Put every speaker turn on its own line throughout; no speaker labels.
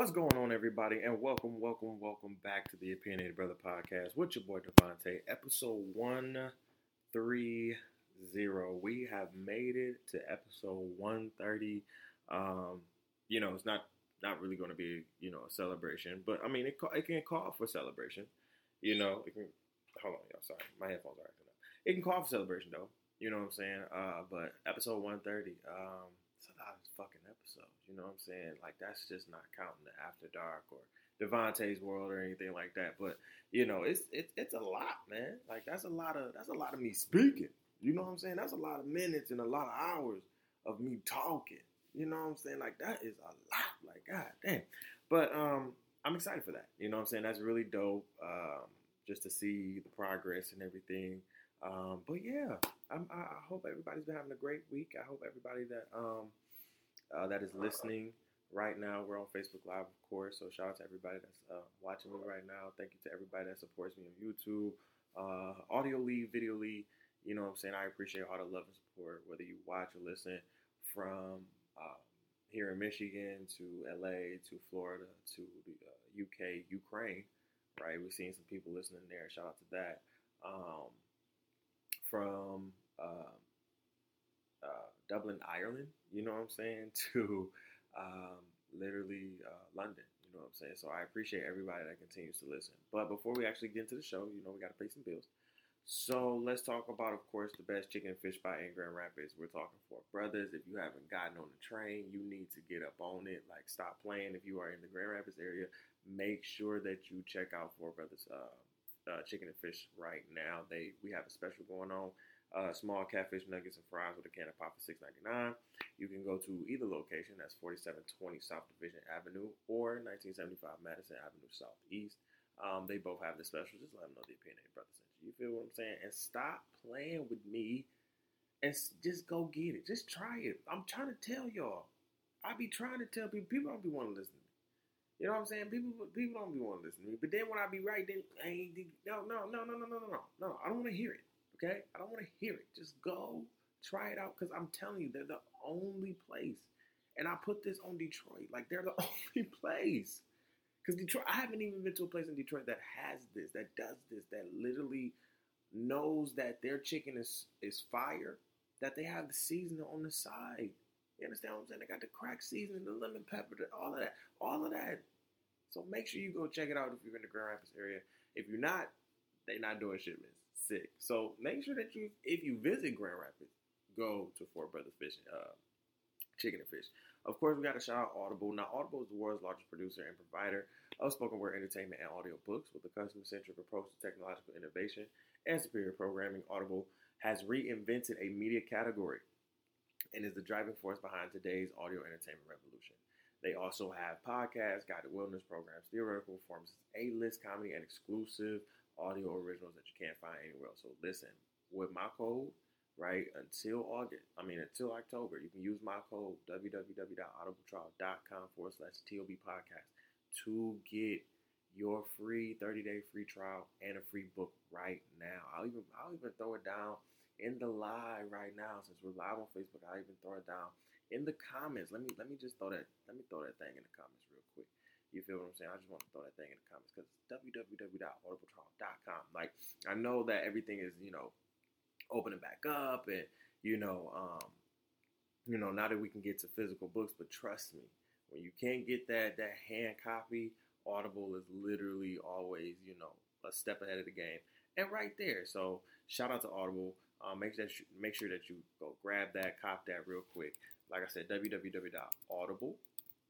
What's going on, everybody? And welcome, welcome, welcome back to the Opinionated Brother Podcast with your boy DeVonta', episode 130. We have made it to episode 130. Um, you know, it's not not really going to be, you know, a celebration, but I mean, it, it can call for celebration. You know, it can, hold on, y'all, sorry, my headphones are acting up. It can call for celebration, though. You know what I'm saying? Uh, but episode 130, um, it's a lot. You know what I'm saying? Like that's just not counting the After Dark or DeVonta's World or anything like that. But you know, it's it's it's a lot, man. Like that's a lot of that's a lot of me speaking. You know what I'm saying? That's a lot of minutes and a lot of hours of me talking. You know what I'm saying? Like that is a lot. Like God damn. But um, I'm excited for that. You know what I'm saying? That's really dope. Um, just to see the progress and everything. Um, but yeah, I'm, i hope everybody's been having a great week. I hope everybody that um, uh, that is listening right now. We're on Facebook Live, of course. So shout out to everybody that's uh, watching me right now. Thank you to everybody that supports me on YouTube, uh, Audially, video lead. You know what I'm saying? I appreciate all the love and support, whether you watch or listen from uh, here in Michigan to LA to Florida to the UK, uh, Ukraine. Right, We've seen some people listening there. Shout out to that. Um, from uh, Dublin, Ireland, you know what I'm saying, to um, literally uh, London, you know what I'm saying. So I appreciate everybody that continues to listen. But before we actually get into the show, you know, we got to pay some bills. So let's talk about, of course, the best chicken and fish spot in Grand Rapids. We're talking Four Brothers. If you haven't gotten on the train, you need to get up on it. Like, stop playing. If you are in the Grand Rapids area, make sure that you check out Four Brothers uh, uh, chicken and fish right now. They we have a special going on. Uh, small catfish nuggets and fries with a can of pop for $6.99. You can go to either location. That's 4720 South Division Avenue or 1975 Madison Avenue Southeast. Um, they both have the special. Just let them know the opinion brother sent you. You feel what I'm saying? And stop playing with me and just go get it. Just try it. I'm trying to tell y'all. I be trying to tell people. People don't be wanting to listen to me. you know what I'm saying? People people don't be wanting to listen to me. But then when I be right, then I ain't no no no no no no no no. I don't want to hear it. Okay, I don't want to hear it. Just go try it out because I'm telling you, they're the only place. And I put this on Detroit, like they're the only place. Because Detroit, I haven't even been to a place in Detroit that has this, that does this, that literally knows that their chicken is is fire, that they have the seasoning on the side. You understand what I'm saying? They got the crack seasoning, the lemon pepper, the, all of that, all of that. So make sure you go check it out if you're in the Grand Rapids area. If you're not, they're not doing shipments. Sick. So make sure that you, if you visit Grand Rapids, go to Four Brothers Fish, uh, Chicken and Fish. Of course, we got to shout out Audible. Now, Audible is the world's largest producer and provider of spoken word entertainment and audio books with a customer-centric approach to technological innovation and superior programming. Audible has reinvented a media category and is the driving force behind today's audio entertainment revolution. They also have podcasts, guided wellness programs, theoretical performances, A-list comedy, and exclusive audio originals that you can't find anywhere else. So listen, with my code, right, until August, I mean until October, you can use my code www.audibletrial.com forward slash TOB podcast to get your free 30-day free trial and a free book right now. I'll even I'll even throw it down in the live right now since we're live on Facebook. I'll even throw it down in the comments. Let me let me just throw that let me throw that thing in the comments. You feel what I'm saying? I just want to throw that thing in the comments because www.audibletrial.com. Like I know that everything is you know opening back up and you know um you know now that we can get to physical books, but trust me, when you can't get that that hand copy, Audible is literally always you know a step ahead of the game and right there. So shout out to Audible. Um, make that make sure that you go grab that, cop that real quick. Like I said, www.audible.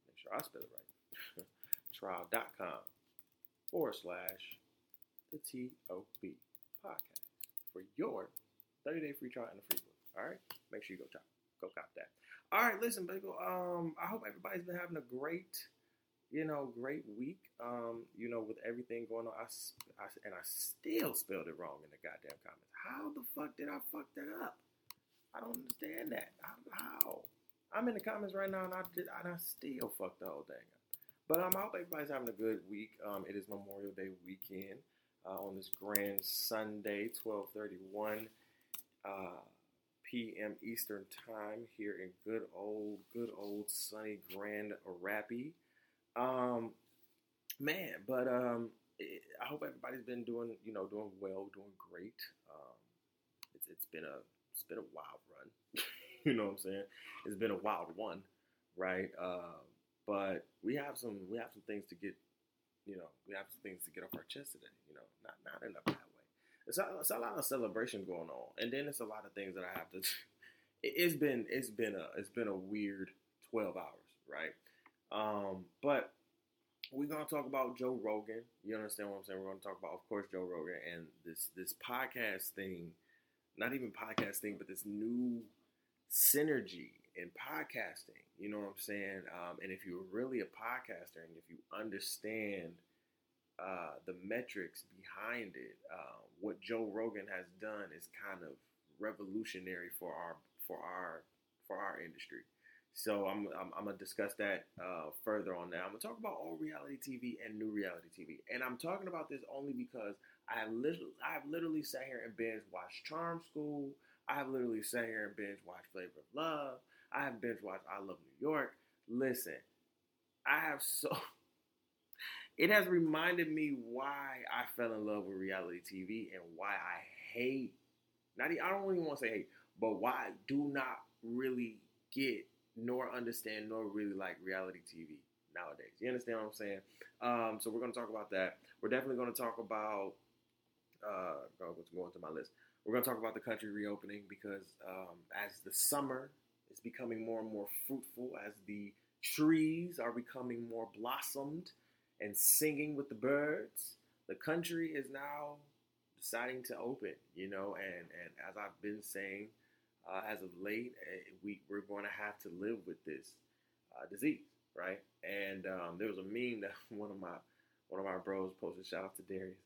Make sure I spell it right. trial.com forward slash the TOB podcast for your 30 day free trial and a free book. All right, make sure you go top, go cop that. All right, listen, people. Um, I hope everybody's been having a great you know, great week. Um, you know, with everything going on, I, I, and I still spelled it wrong in the goddamn comments. How the fuck did I fuck that up? I don't understand that. How? I'm in the comments right now, and I did, and I still fucked the whole thing up. But um, I hope everybody's having a good week. Um, it is Memorial Day weekend uh, on this grand Sunday, 12:31 uh, p.m. Eastern time here in good old, good old sunny Grand Rapids. Um, man, but um, it, I hope everybody's been doing, you know, doing well, doing great. Um, it's it's been a it's been a wild run. you know what I'm saying? It's been a wild one, right? Uh, but we have some we have some things to get, you know, we have some things to get off our chest today. You know, not not in a bad way. It's a, it's a lot of celebration going on, and then it's a lot of things that I have to. It's been it's been a it's been a weird twelve hours, right? Um, but we're gonna talk about Joe Rogan. You understand what I'm saying? We're gonna talk about, of course, Joe Rogan and this this podcast thing. Not even podcast thing, but this new synergy in podcasting. You know what I'm saying? Um, and if you're really a podcaster and if you understand uh, the metrics behind it, uh, what Joe Rogan has done is kind of revolutionary for our for our for our industry. So I'm I'm, I'm gonna discuss that uh, further on now. I'm gonna talk about all reality TV and new reality TV, and I'm talking about this only because I have literally I have literally sat here and binge watched Charm School. I have literally sat here and binge watched Flavor of Love. I have binge watched I Love New York. Listen, I have so. It has reminded me why I fell in love with reality TV and why I hate. Not I don't even want to say hate, but why I do not really get nor understand nor really like reality TV nowadays. You understand what I'm saying? Um, so we're going to talk about that. We're definitely going to talk about. Uh, going to my list? We're going to talk about the country reopening because um, as the summer is becoming more and more fruitful, as the trees are becoming more blossomed and singing with the birds, the country is now deciding to open. You know, and and as I've been saying uh, as of late, eh, we we're going to have to live with this uh, disease, right? And um, there was a meme that one of my one of my bros posted. Shout out to Darius.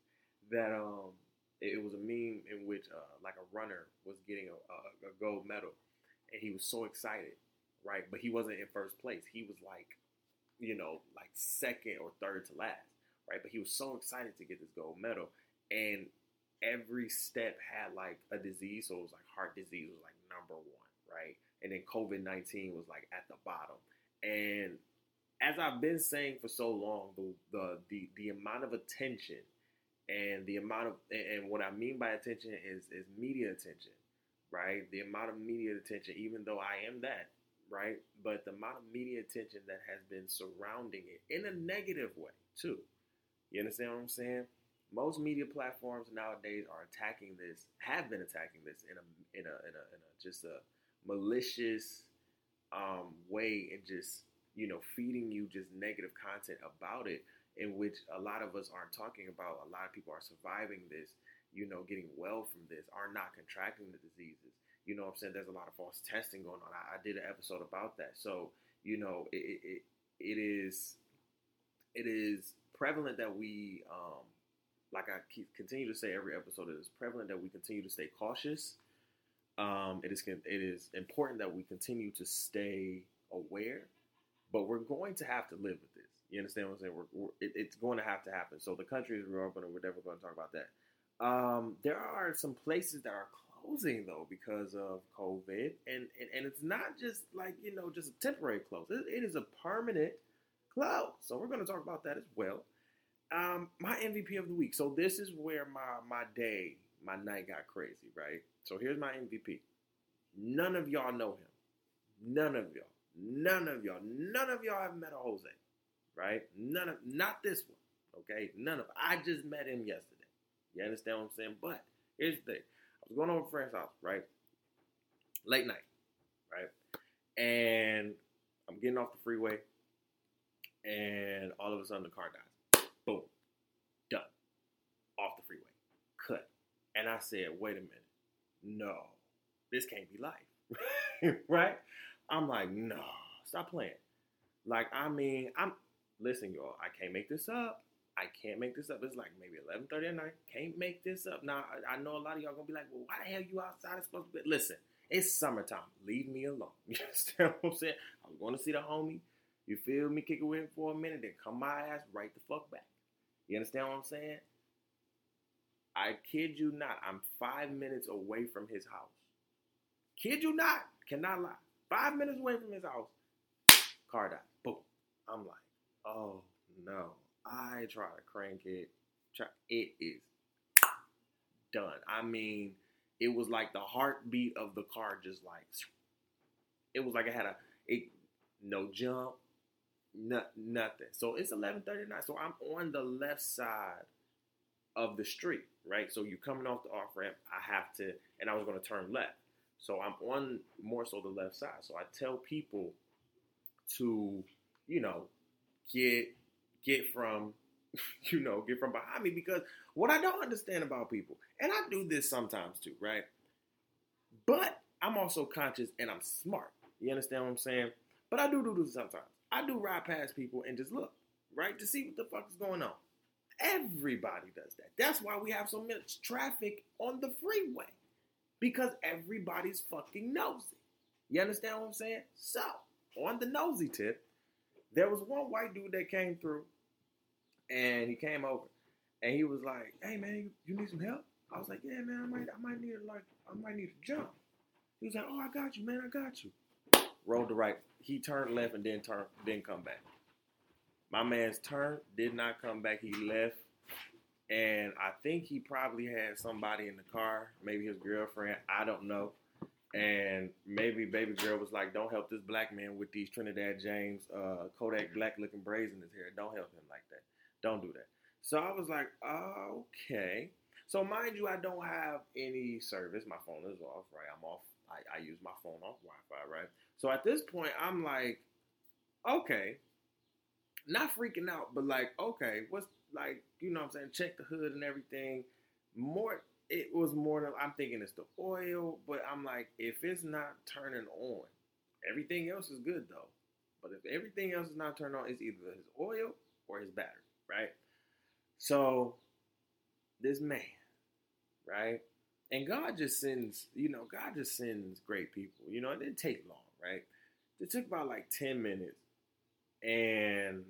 That um, it, was a meme in which uh, like a runner was getting a, a, a gold medal, and he was so excited, right? But he wasn't in first place. He was like, you know, like second or third to last, right? But he was so excited to get this gold medal, and every step had like a disease. So it was like heart disease was like number one, right? And then COVID 19 was like at the bottom. And as I've been saying for so long, the, the, the, the amount of attention and the amount of, and what I mean by attention is, is media attention, right? The amount of media attention, even though I am that, right? But the amount of media attention that has been surrounding it in a negative way, too. You understand what I'm saying? most media platforms nowadays are attacking this, have been attacking this in a in a in a, in a just a malicious um, way and just you know feeding you just negative content about it, in which a lot of us aren't talking about. A lot of people are surviving this, you know, getting well from this, are not contracting the diseases. You know, I'm saying there's a lot of false testing going on. I, I did an episode about that, so you know it it, it is it is prevalent that we um, like I keep, continue to say every episode, it is prevalent that we continue to stay cautious. Um, it is it is important that we continue to stay aware, but we're going to have to live with this. You understand what I'm saying? We're, we're, it, it's going to have to happen. So the country is reopening. We're definitely going to talk about that. Um, there are some places that are closing though because of COVID, and and, and it's not just like you know just a temporary close. it, it is a permanent close. So we're going to talk about that as well. Um, my MVP of the week. So this is where my my day, my night got crazy, right? So here's my MVP. None of y'all know him. None of y'all. None of y'all. None of y'all have met a Jose, right? None of not this one. Okay, none of. I just met him yesterday. You understand what I'm saying? But here's the thing. I was going over a friend's house, right? Late night, right? And I'm getting off the freeway, and all of a sudden the car dies. Boom. Done. Off the freeway. Cut. And I said, wait a minute. No. This can't be life. right? I'm like, no. Stop playing. Like, I mean, I'm listen, y'all, I can't make this up. I can't make this up. It's like maybe 11:30 at night. Can't make this up. Now I know a lot of y'all gonna be like, "Well, why the hell you outside? It's supposed to be." Listen, it's summertime. Leave me alone. You understand what I'm saying? I'm going to see the homie. You feel me? Kick it with him for a minute, then come my ass right the fuck back. You understand what I'm saying? I kid you not. I'm five minutes away from his house. Kid you not. Cannot lie. Five minutes away from his house. Car died. Boom. I'm like, oh no. I try to crank it. Try, it is done. I mean, it was like the heartbeat of the car just like it was like I had a it no jump, no, nothing. So it's eleven thirty nine. So I'm on the left side of the street, right? So you're coming off the off ramp, I have to, and I was going to turn left. So I'm on more so the left side. So I tell people to, you know, get get from, you know, get from behind me because what I don't understand about people, and I do this sometimes too, right? But I'm also conscious and I'm smart. You understand what I'm saying? But I do do this sometimes. I do ride past people and just look, right, to see what the fuck is going on. Everybody does that. That's why we have so much traffic on the freeway because everybody's fucking nosy. You understand what I'm saying? So, on the nosy tip, there was one white dude that came through and he came over and he was like, "Hey man, you need some help?" I was like, "Yeah man, I might I might need a, like I might need a jump." He was like, "Oh, I got you, man. I got you." Rolled the right. He turned left and then turned, didn't come back. My man's turn did not come back. He left. And I think he probably had somebody in the car, maybe his girlfriend. I don't know. And maybe baby girl was like, "Don't help this black man with these Trinidad James uh, Kodak black looking braids in his hair. Don't help him like that. Don't do that." So I was like, "Okay." So mind you, I don't have any service. My phone is off. Right, I'm off. I, I use my phone off Wi-Fi. Right. So at this point, I'm like, "Okay." Not freaking out, but like, okay, what's like, you know what I'm saying? Check the hood and everything. More, it was more than, I'm thinking it's the oil, but I'm like, if it's not turning on, everything else is good though. But if everything else is not turned on, it's either his oil or his battery, right? So, this man, right? And God just sends, you know, God just sends great people. You know, it didn't take long, right? It took about like 10 minutes. And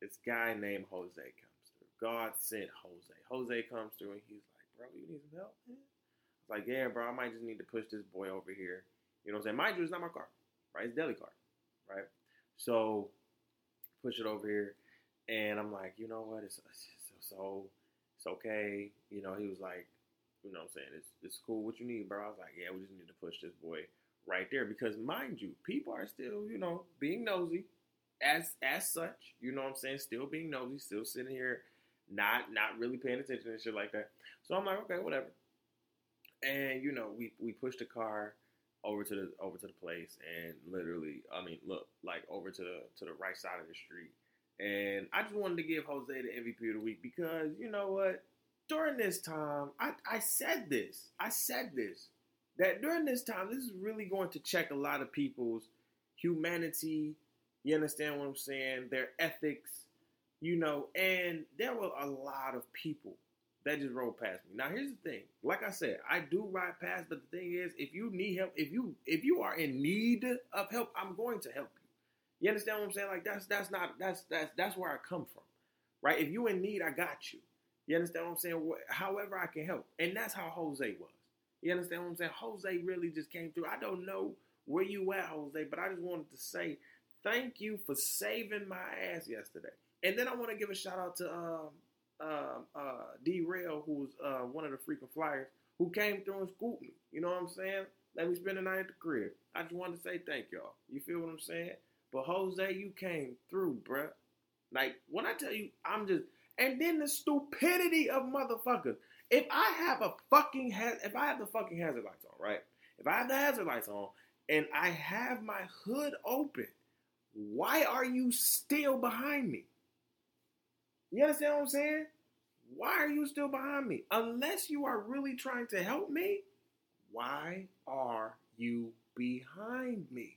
this guy named Jose comes. Through. God sent Jose. Jose comes through and he's like, bro, you need some help? Man? It's like, yeah, bro, I might just need to push this boy over here. You know what I'm saying? Mind you, it's not my car, right? It's deli car, right? So push it over here, and I'm like, you know what? It's, it's so it's okay. You know, he was like, you know what I'm saying? It's it's cool. What you need, bro? I was like, yeah, we just need to push this boy right there because mind you, people are still, you know, being nosy as as such. You know what I'm saying? Still being nosy, still sitting here not not really paying attention and shit like that. So I'm like, okay, whatever. And you know, we we pushed the car over to the over to the place and literally, I mean, look, like over to the to the right side of the street. And I just wanted to give Jose the MVP of the week because you know what? During this time, I, I said this. I said this. That during this time, this is really going to check a lot of people's humanity. You understand what I'm saying? Their ethics, you know, and there were a lot of people that just rode past me. Now here's the thing. Like I said, I do ride past, but the thing is, if you need help, if you if you are in need of help, I'm going to help you. You understand what I'm saying? Like that's that's not that's that's that's where I come from. Right? If you in need, I got you. You understand what I'm saying? However I can help. And that's how Jose was. You understand what I'm saying? Jose really just came through. I don't know where you at, Jose, but I just wanted to say thank you for saving my ass yesterday. And then I want to give a shout out to um, uh, uh, D Rail, who was uh, one of the frequent flyers, who came through and scooped me. You know what I'm saying? Let me spend the night at the crib. I just wanted to say thank y'all. You feel what I'm saying? But Jose, you came through, bruh. Like when I tell you, I'm just. And then the stupidity of motherfuckers. If I have a fucking ha- if I have the fucking hazard lights on, right? If I have the hazard lights on and I have my hood open, why are you still behind me? You understand what I'm saying? Why are you still behind me? Unless you are really trying to help me, why are you behind me?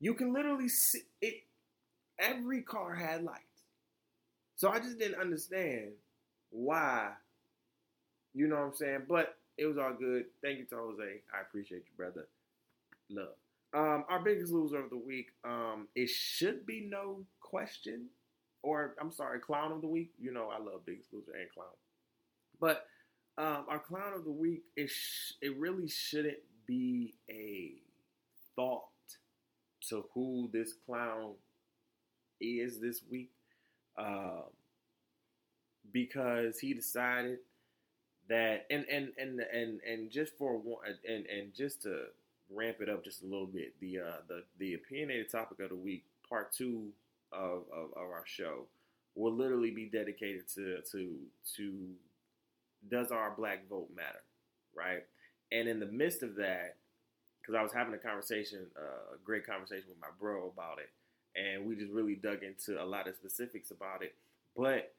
You can literally see it. Every car had lights. So I just didn't understand why. You know what I'm saying? But it was all good. Thank you to Jose. I appreciate you, brother. Love. Um, our biggest loser of the week. Um, it should be no question or I'm sorry, clown of the week. You know, I love Biggest Loser and clown, but um, our clown of the week is sh- it really shouldn't be a thought to who this clown is this week, uh, because he decided that, and and and and and just for one, and and just to ramp it up just a little bit, the uh, the the opinionated topic of the week, part two of, of, of our show, will literally be dedicated to to to does our black vote matter, right? And in the midst of that, because I was having a conversation, uh, a great conversation with my bro about it, and we just really dug into a lot of specifics about it. But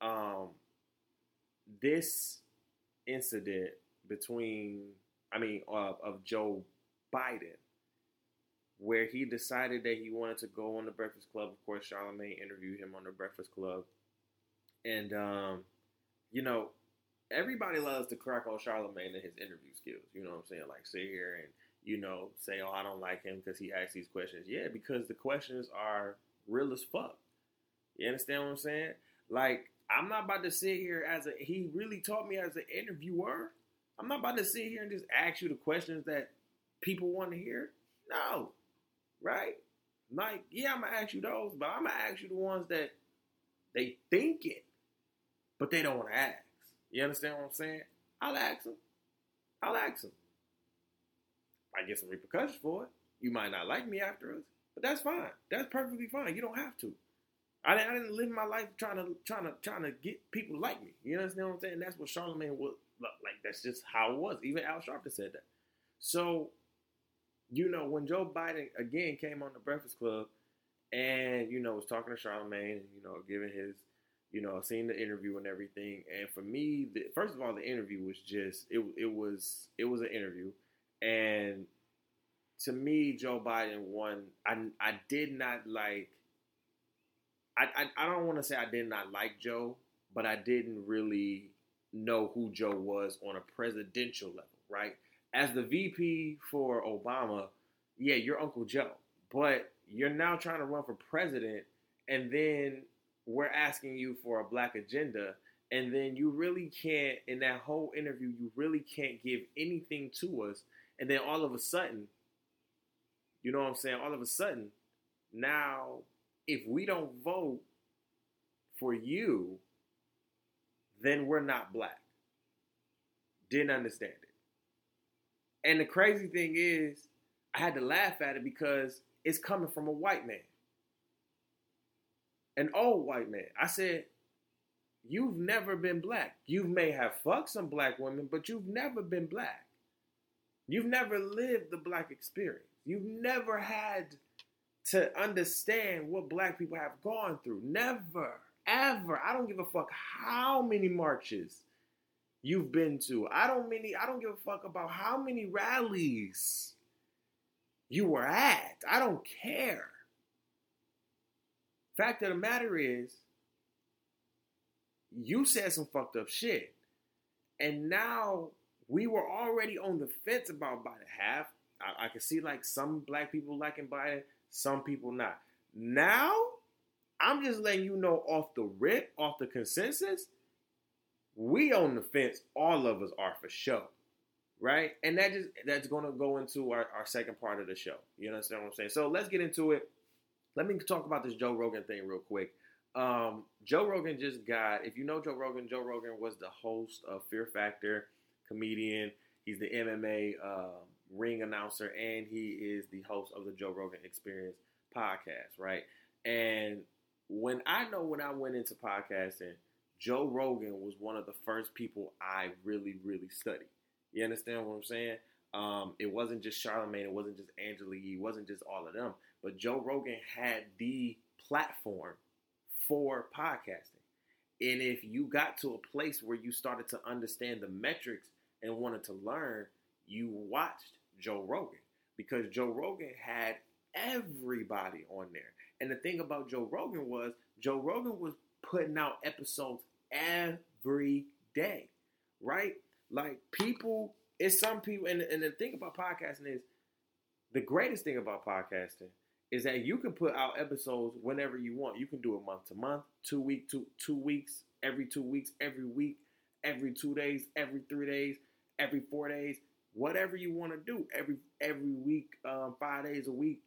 um, this incident between, I mean, of, of Joe Biden, where he decided that he wanted to go on the Breakfast Club. Of course, Charlemagne interviewed him on the Breakfast Club, and um, you know, everybody loves to crack on Charlemagne and his interview skills. You know what I'm saying? Like sit here and you know say, "Oh, I don't like him because he asks these questions." Yeah, because the questions are real as fuck. You understand what I'm saying? Like I'm not about to sit here as a. He really taught me as an interviewer. I'm not about to sit here and just ask you the questions that people want to hear. No, right? Like, yeah, I'm gonna ask you those, but I'm gonna ask you the ones that they think it, but they don't want to ask. You understand what I'm saying? I'll ask them. I'll ask them. I get some repercussions for it. You might not like me afterwards, but that's fine. That's perfectly fine. You don't have to. I didn't, I didn't live my life trying to trying to trying to get people to like me. You understand what I'm saying? That's what Charlemagne was like. That's just how it was. Even Al Sharpton said that. So, you know, when Joe Biden again came on the Breakfast Club, and you know was talking to Charlemagne, you know giving his you know, seeing the interview and everything. And for me, the, first of all, the interview was just it. It was it was an interview, and to me, Joe Biden won. I I did not like. I I, I don't want to say I did not like Joe, but I didn't really know who Joe was on a presidential level, right? As the VP for Obama, yeah, you're Uncle Joe, but you're now trying to run for president, and then we're asking you for a black agenda and then you really can't in that whole interview you really can't give anything to us and then all of a sudden you know what i'm saying all of a sudden now if we don't vote for you then we're not black didn't understand it and the crazy thing is i had to laugh at it because it's coming from a white man an old white man. I said, You've never been black. You may have fucked some black women, but you've never been black. You've never lived the black experience. You've never had to understand what black people have gone through. Never, ever. I don't give a fuck how many marches you've been to. I don't many I don't give a fuck about how many rallies you were at. I don't care. Fact of the matter is, you said some fucked up shit. And now we were already on the fence about Biden. Half, I, I can see like some black people liking Biden, some people not. Now, I'm just letting you know off the rip, off the consensus, we on the fence. All of us are for sure. Right? And that just that's gonna go into our, our second part of the show. You understand what I'm saying? So let's get into it let me talk about this Joe Rogan thing real quick. Um, Joe Rogan just got, if you know Joe Rogan, Joe Rogan was the host of Fear Factor, comedian. He's the MMA uh, ring announcer, and he is the host of the Joe Rogan Experience podcast, right? And when I know when I went into podcasting, Joe Rogan was one of the first people I really, really studied. You understand what I'm saying? Um, it wasn't just Charlemagne, it wasn't just Angela Yee, it wasn't just all of them. But Joe Rogan had the platform for podcasting. And if you got to a place where you started to understand the metrics and wanted to learn, you watched Joe Rogan because Joe Rogan had everybody on there. And the thing about Joe Rogan was Joe Rogan was putting out episodes every day, right? Like people, it's some people, and, and the thing about podcasting is the greatest thing about podcasting is that you can put out episodes whenever you want. You can do it month to month, two week, two two weeks, every two weeks, every week, every two days, every three days, every four days, whatever you want to do. Every every week, um, five days a week,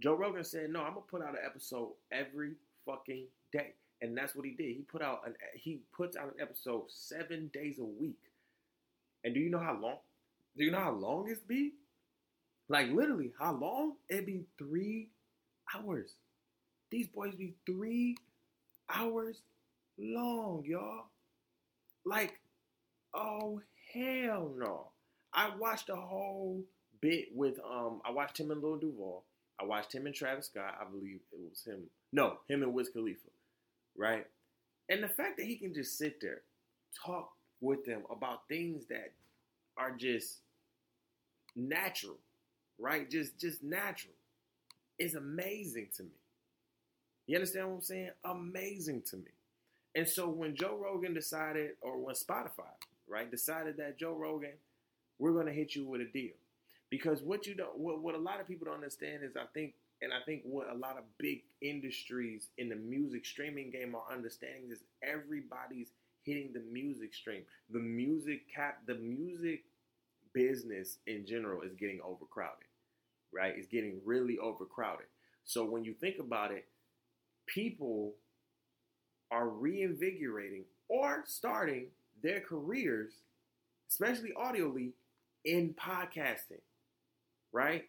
Joe Rogan said, "No, I'm gonna put out an episode every fucking day," and that's what he did. He put out an he puts out an episode seven days a week. And do you know how long? Do you know how long it's be? Like literally, how long? It'd be three hours. These boys be three hours long, y'all. Like, oh hell no. I watched a whole bit with um I watched him and Lil Duval. I watched him and Travis Scott. I believe it was him. No, him and Wiz Khalifa. Right? And the fact that he can just sit there, talk with them about things that are just natural, right? Just just natural. Is amazing to me. You understand what I'm saying? Amazing to me. And so when Joe Rogan decided, or when Spotify, right, decided that Joe Rogan, we're gonna hit you with a deal. Because what you don't what, what a lot of people don't understand is I think and I think what a lot of big industries in the music streaming game are understanding is everybody's hitting the music stream. The music cap the music business in general is getting overcrowded. Right? It's getting really overcrowded. So when you think about it, people are reinvigorating or starting their careers, especially audioly, in podcasting, right?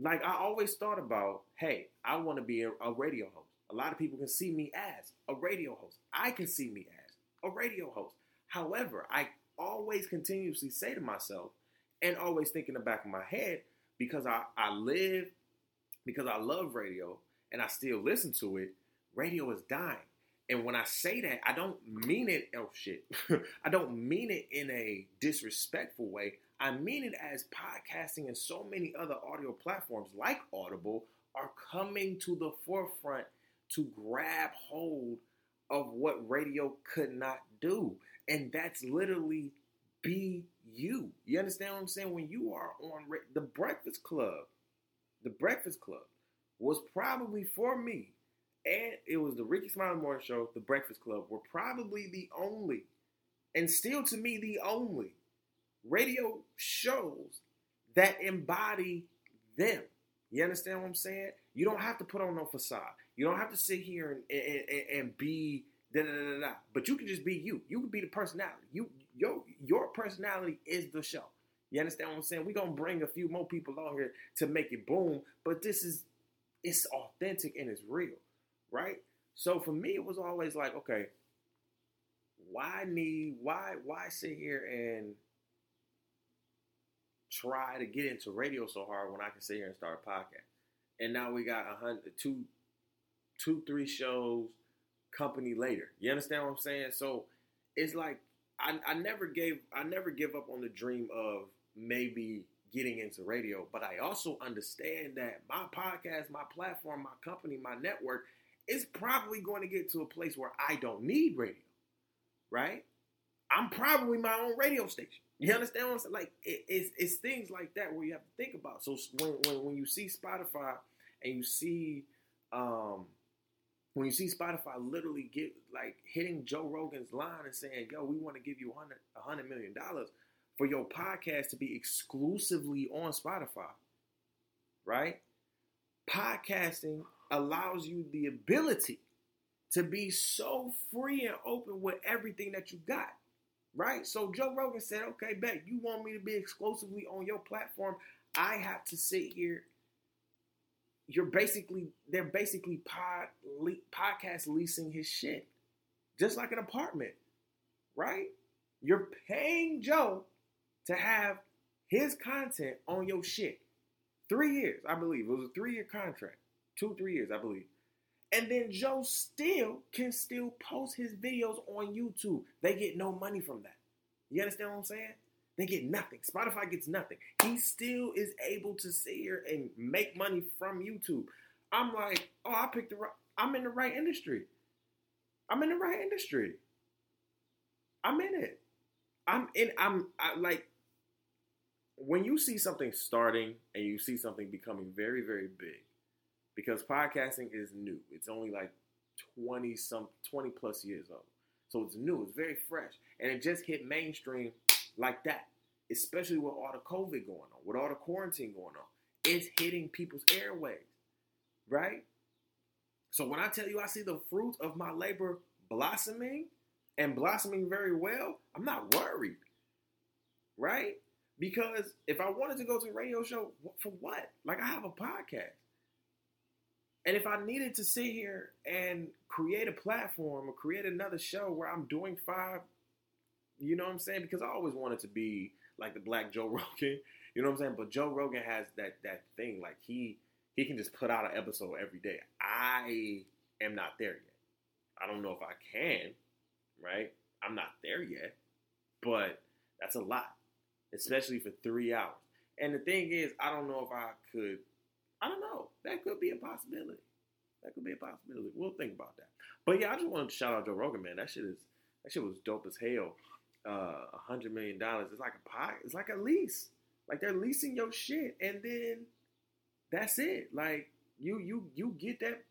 Like I always thought about, hey, I want to be a, a, radio host. A lot of people can see me as a radio host. I can see me as a radio host. However, I always continuously say to myself, and always think in the back of my head, because I, I live, because I love radio, and I still listen to it, radio is dying. And when I say that, I don't mean it, oh shit, I don't mean it in a disrespectful way. I mean it as podcasting and so many other audio platforms like Audible are coming to the forefront to grab hold of what radio could not do. And that's literally be you. You understand what I'm saying? When you are on the Breakfast Club, the Breakfast Club was probably for me and it was the Rickey Smiley Morning Show, The Breakfast Club, were probably the only, and still to me the only, radio shows that embody them. You understand what I'm saying? You don't have to put on no facade. You don't have to sit here and, and, and, be da da da da. But you can just be you. You can be the personality. You your your personality is the show. You understand what I'm saying? We're gonna bring a few more people on here to make it boom, but this is it's authentic and it's real right? So for me, it was always like, okay, why need why why sit here and try to get into radio so hard when I can sit here and start a podcast? And now we got a hundred two two three shows company later. You understand what I'm saying? So it's like I, I never gave I never give up on the dream of maybe getting into radio, but I also understand that my podcast, my platform, my company, my network it's probably going to get to a place where I don't need radio, right? I'm probably my own radio station. You understand what I'm saying? Like it, it's it's things like that where you have to think about. So when when, when you see Spotify and you see um when you see Spotify literally get like hitting Joe Rogan's line and saying, "Yo, we want to give you a hundred million dollars for your podcast to be exclusively on Spotify," right? Podcasting allows you the ability to be so free and open with everything that you got. Right? So Joe Rogan said, okay, bet you want me to be exclusively on your platform. I have to sit here. You're basically, they're basically pod, le- podcast leasing his shit. Just like an apartment. Right? You're paying Joe to have his content on your shit. Three years, I believe. It was a three year contract two, three years, I believe. And then Joe still can still post his videos on YouTube. They get no money from that. You understand what I'm saying? They get nothing. Spotify gets nothing. He still is able to sit here and make money from YouTube. I'm like, oh, I picked the right. I'm in the right industry. I'm in the right industry. I'm in it. I'm in. I'm I, like when you see something starting and you see something becoming very, very big because podcasting is new. It's only like 20 some 20 plus years old. So it's new, it's very fresh. And it just hit mainstream like that. Especially with all the COVID going on, with all the quarantine going on. it's hitting people's airways, right? So when I tell you I see the fruit of my labor blossoming and blossoming very well, I'm not worried, right? Because if I wanted to go to a radio show, for what? Like I have a podcast. And if I needed to sit here and create a platform or create another show where I'm doing five, you know what I'm saying? Because I always wanted to be like the black Joe Rogan, you know what I'm saying? But Joe Rogan has that that thing, like he he can just put out an episode every day. I am not there yet. I don't know if I can, right? I'm not there yet, but that's a lot, especially for three hours. And the thing is, I don't know if I could. I don't know. That could be a possibility. That could be a possibility. We'll think about that. But yeah, I just wanted to shout out Joe Rogan, man. That shit is that shit was dope as hell. Uh, a uh, hundred million dollars. It's like a pie. It's like a lease. Like they're leasing your shit, and then that's it. Like you you you get that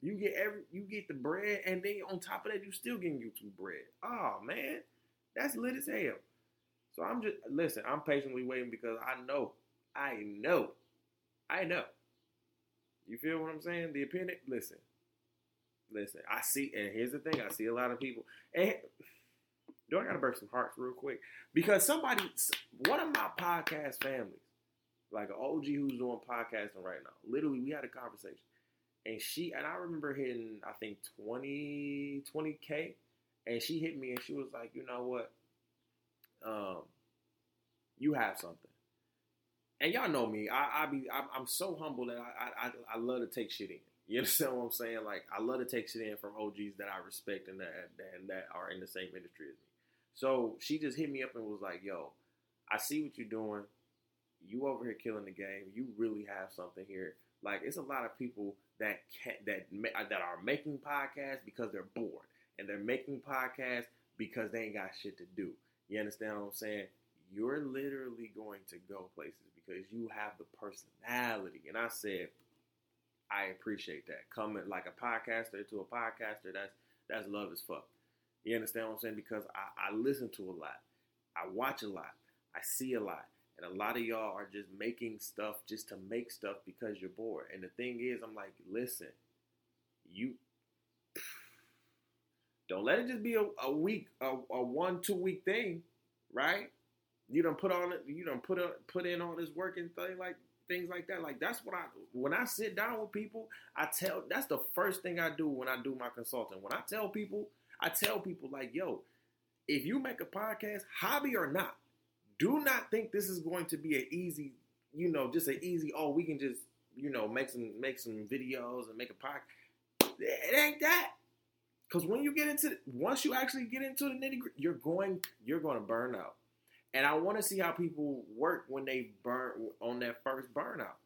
you get every you get the bread, and then on top of that, you still getting YouTube bread. Oh man, that's lit as hell. So I'm just listen. I'm patiently waiting because I know, I know, I know. You feel what I'm saying? The opinion. Listen, listen. I see, and here's the thing. I see a lot of people. And do I gotta break some hearts real quick because somebody, one of my podcast families, like an OG who's doing podcasting right now. Literally, we had a conversation and she and I remember hitting I think 20 20k and she hit me and she was like, "You know what? Um you have something." And y'all know me. I I be I'm, so humble that I, I I love to take shit in. You understand what I'm saying? Like I love to take shit in from OGs that I respect and that and that are in the same industry as me. So she just hit me up and was like, "Yo, I see what you're doing. You over here killing the game. You really have something here. Like it's a lot of people that can, that that are making podcasts because they're bored, and they're making podcasts because they ain't got shit to do. You understand what I'm saying? You're literally going to go places because you have the personality. And I said, I appreciate that. Coming like a podcaster to a podcaster, that's that's love as fuck. You understand what I'm saying? Because I, I listen to a lot, I watch a lot, I see a lot. And a lot of y'all are just making stuff just to make stuff because you're bored. And the thing is, I'm like, listen, you don't let it just be a, a week, a, a one, two week thing, right? You don't put on it, you don't put up, put in all this work and thing like things like that. Like that's what I when I sit down with people, I tell that's the first thing I do when I do my consulting. When I tell people, I tell people like, yo, if you make a podcast, hobby or not, do not think this is going to be an easy, you know, just an easy. Oh, we can just, you know, make some make some videos and make a podcast. It ain't that. Because when you get into once you actually get into the nitty gritty, you're going you're going to burn out. And I want to see how people work when they burn on that first burnout,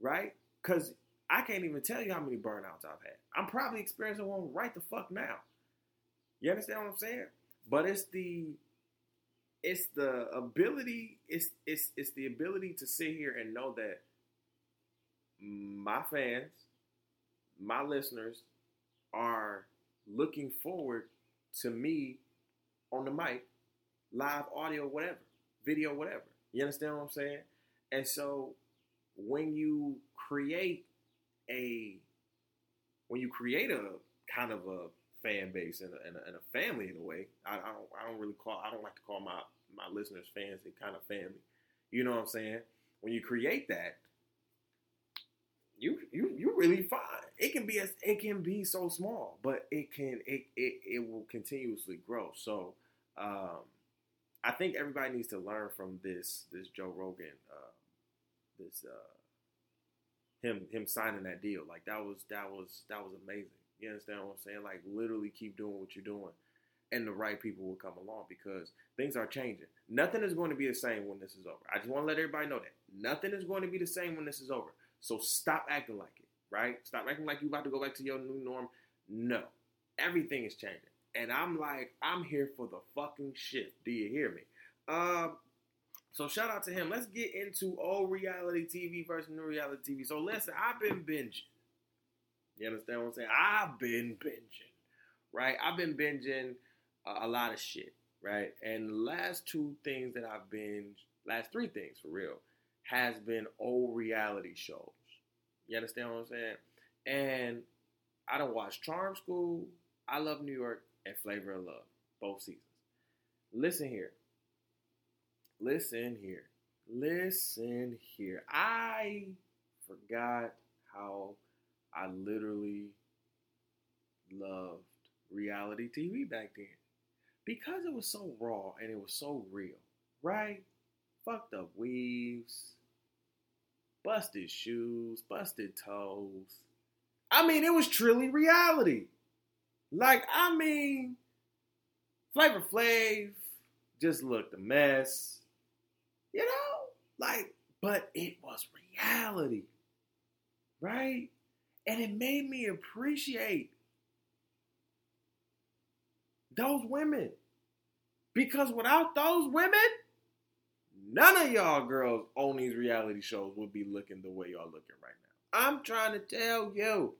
right? Because I can't even tell you how many burnouts I've had. I'm probably experiencing one right the fuck now. You understand what I'm saying? But it's the it's the ability it's it's it's the ability to sit here and know that my fans my listeners are looking forward to me on the mic live audio whatever video whatever you understand what i'm saying and so when you create a when you create a kind of a fan base and a, and a, and a family in a way. I, I, don't I don't really call I don't like to call my my listeners fans. They kind of family. You know what I'm saying? When you create that, you you you really fine. It can be as it can be so small, but it can it it, it will continuously grow. So um, I think everybody needs to learn from this this Joe Rogan uh, this uh, him him signing that deal. Like that was that was that was amazing. You understand what I'm saying? Like literally keep doing what you're doing and the right people will come along because things are changing. Nothing is going to be the same when this is over. I just want to let everybody know that. Nothing is going to be the same when this is over. So stop acting like it, right? Stop acting like you're about to go back to your new norm. No. Everything is changing. And I'm like, I'm here for the fucking shit. Do you hear me? Um, so shout out to him. Let's get into old reality TV versus new reality TV. So listen, I've been binging. You understand what I'm saying? I've been binging, right? I've been binging a, a lot of shit, right? And the last two things that I've binged, last three things for real, has been old reality shows. You understand what I'm saying? And I don't watch Charm School, I Love New York, and Flavor of Love, both seasons. Listen here. Listen here. Listen here. I forgot how I literally loved reality TV back then because it was so raw and it was so real, right? Fucked up weaves, busted shoes, busted toes. I mean, it was truly reality. Like, I mean, Flavor Flav just looked a mess. You know? Like, but it was reality. Right? And it made me appreciate those women. Because without those women, none of y'all girls on these reality shows would be looking the way y'all looking right now. I'm trying to tell you.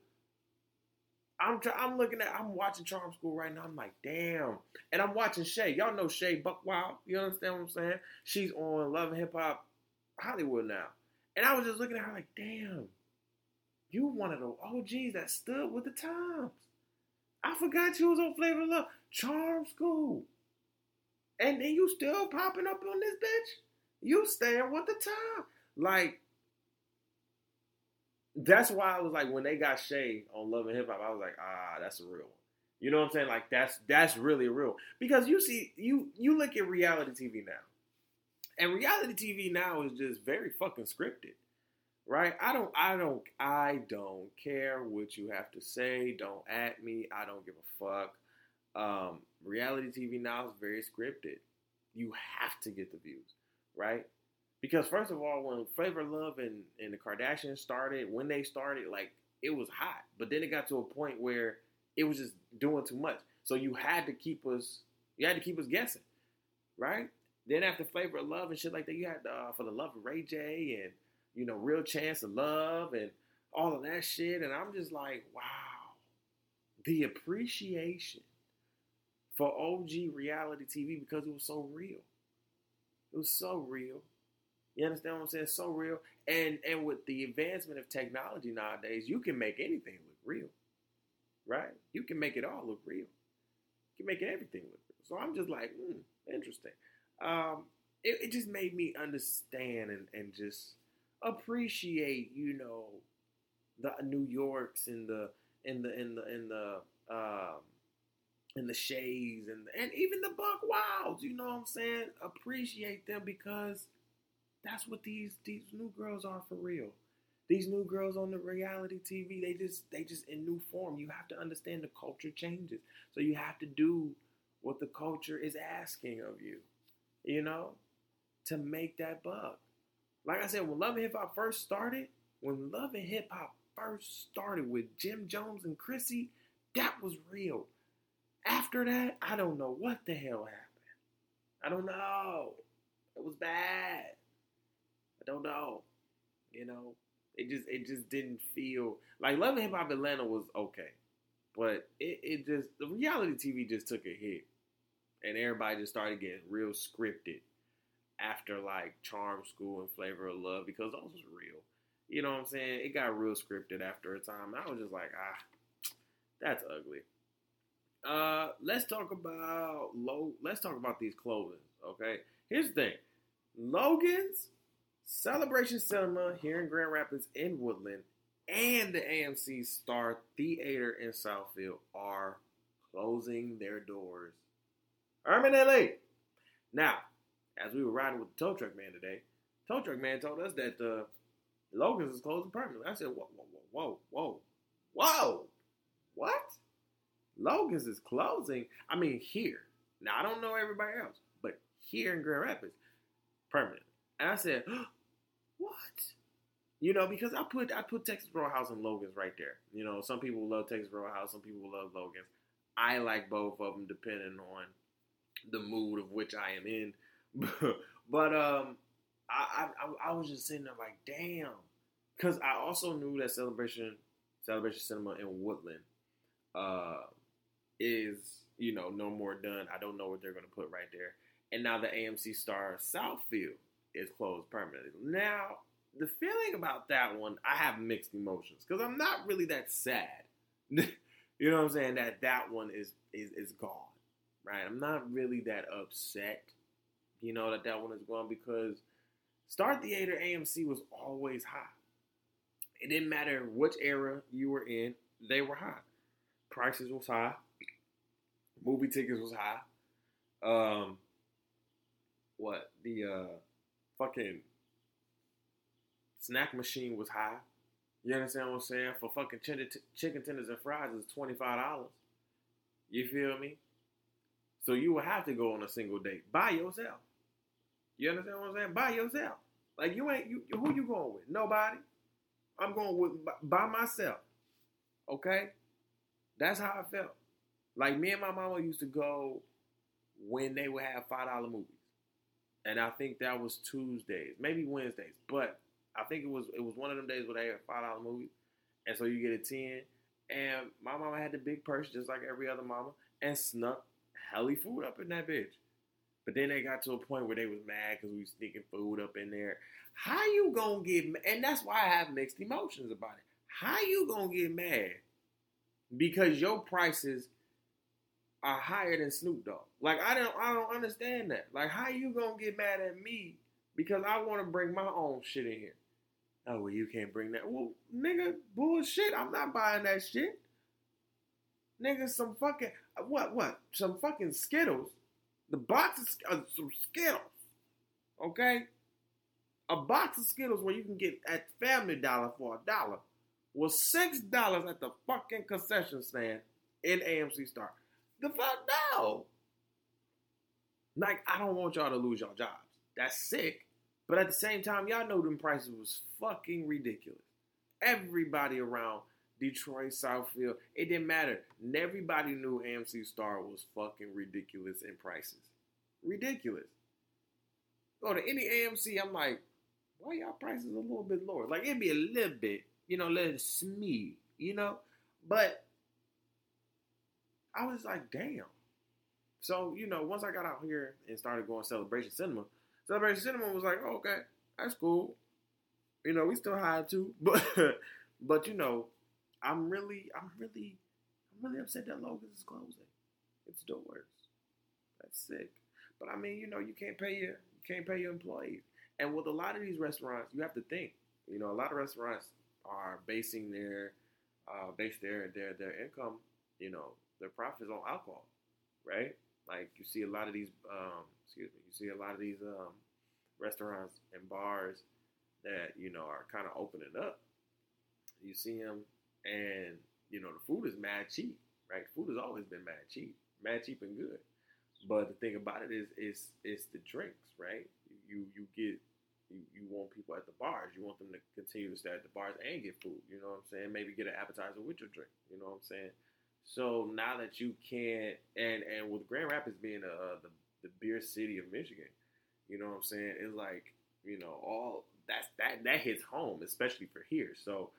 I'm I'm looking at I'm watching Charm School right now. I'm like, damn. And I'm watching Shay. Y'all know Shay Buck Wild. You understand what I'm saying? She's on Love and Hip Hop Hollywood now. And I was just looking at her like, damn, you one of the OGs that stood with the times. I forgot you was on Flavor of Love. Charm School. And then you still popping up on this bitch? You staying with the time. Like, that's why I was like, when they got Shay on Love and Hip Hop, I was like, ah, that's a real one. You know what I'm saying? Like that's that's really real. Because you see, you you look at reality TV now. And reality TV now is just very fucking scripted. Right? I don't I don't I don't care what you have to say. Don't at me. I don't give a fuck. Um, reality TV now is very scripted. You have to get the views, right? Because first of all, when Flavor Love and, and the Kardashians started, when they started, like it was hot. But then it got to a point where it was just doing too much. So you had to keep us you had to keep us guessing. Right? Then after Flavor of Love and shit like that, you had uh, for the love of Ray J and you know, real chance of love and all of that shit. And I'm just like, wow. The appreciation for OG reality TV because it was so real. It was so real. You understand what I'm saying? So real. And and with the advancement of technology nowadays, you can make anything look real. Right? You can make it all look real. You can make everything look real. So I'm just like, hmm, interesting. Um, it, it just made me understand and, and just appreciate, you know, the New Yorks and the and the and the and the um and the Shays and and even the Buck Wilds, you know what I'm saying? Appreciate them because that's what these these new girls are for real. These new girls on the reality TV, they just they just in new form. You have to understand the culture changes. So you have to do what the culture is asking of you. You know? To make that buck. Like I said, when Love and Hip Hop first started, when Love and Hip Hop first started with Jim Jones and Chrissy, that was real. After that, I don't know what the hell happened. I don't know. It was bad. I don't know. You know, it just it just didn't feel like Love and Hip Hop Atlanta was okay, but it, it just the reality TV just took a hit, and everybody just started getting real scripted after like Charm School and Flavor of Love because those was real. You know what I'm saying? It got real scripted after a time. I was just like, ah, that's ugly. Uh, let's talk about low. Let's talk about these clothing. Okay, here's the thing: Logan's Celebration Cinema here in Grand Rapids in Woodland and the AMC Star Theater in Southfield are closing their doors. LA. Now, as we were riding with the tow truck man today, tow truck man told us that uh, Logan's is closing permanently. I said, whoa, whoa, whoa, whoa, whoa, whoa, what? Logan's is closing. I mean, here. Now I don't know everybody else, but here in Grand Rapids, permanently. And I said, what? You know, because I put I put Texas Roadhouse and Logan's right there. You know, some people love Texas Roadhouse, some people love Logan's. I like both of them depending on the mood of which I am in. but um, I, I I was just sitting there like, damn, because I also knew that Celebration Celebration Cinema in Woodland uh, is you know no more done. I don't know what they're gonna put right there. And now the AMC Star Southfield is closed permanently. Now, the feeling about that one, I have mixed emotions because I'm not really that sad. you know what I'm saying? That that one is is is gone, right? I'm not really that upset, you know, that that one is gone because Star Theater AMC was always high. It didn't matter which era you were in, they were high. Prices was high. Movie tickets was high. Um, what the uh, fucking snack machine was high. You understand what I'm saying? For fucking chicken tenders and fries is twenty five dollars. You feel me? So you will have to go on a single date by yourself. You understand what I'm saying? By yourself. Like you ain't you. Who you going with? Nobody. I'm going with by myself. Okay. That's how I felt. Like me and my mama used to go when they would have five dollar movies, and I think that was Tuesdays, maybe Wednesdays, but I think it was it was one of them days where they had five dollar movies, and so you get a ten. And my mama had the big purse just like every other mama, and snuck helly food up in that bitch. But then they got to a point where they was mad because we was sneaking food up in there. How you gonna get? And that's why I have mixed emotions about it. How you gonna get mad because your prices are higher than Snoop Dogg? Like I don't, I don't understand that. Like how you gonna get mad at me because I want to bring my own shit in here? Oh well, you can't bring that. Well, nigga, bullshit. I'm not buying that shit. Nigga, some fucking what? What? Some fucking Skittles the box of uh, some Skittles, okay? A box of Skittles where you can get at Family Dollar for a dollar was six dollars at the fucking concession stand in AMC Star. The fuck no. Like I don't want y'all to lose y'all jobs. That's sick. But at the same time, y'all know them prices was fucking ridiculous. Everybody around Detroit, Southfield. It didn't matter. Everybody knew AMC Star was fucking ridiculous in prices. Ridiculous. Go to any AMC, I'm like, why y'all prices a little bit lower? Like it'd be a little bit, you know, let it smee, you know? But I was like, damn. So, you know, once I got out here and started going Celebration Cinema, Celebration Cinema was like, oh, okay, that's cool. You know, we still high too, but but you know, I'm really, I'm really, I'm really upset that Logan's is closing. Its doors. That's sick. But I mean, you know, you can't pay your, you can't pay your employees. And with a lot of these restaurants, you have to think. You know, a lot of restaurants are basing their, uh, base their their their income, you know, their profits on alcohol, right? Like you see a lot of these, um, excuse me, you see a lot of these um, restaurants and bars that you know are kind of opening up. You see them and you know the food is mad cheap, right? Food has always been mad cheap, mad cheap and good. But the thing about it is, is it's the drinks, right? You you get you, you want people at the bars. You want them to continue to stay at the bars and get food. You know what I'm saying? Maybe get an appetizer with your drink. You know what I'm saying? So now that you can't, and and with Grand Rapids being uh, the the beer city of Michigan, you know what I'm saying? It's like you know all that's that that hits home, especially for here. So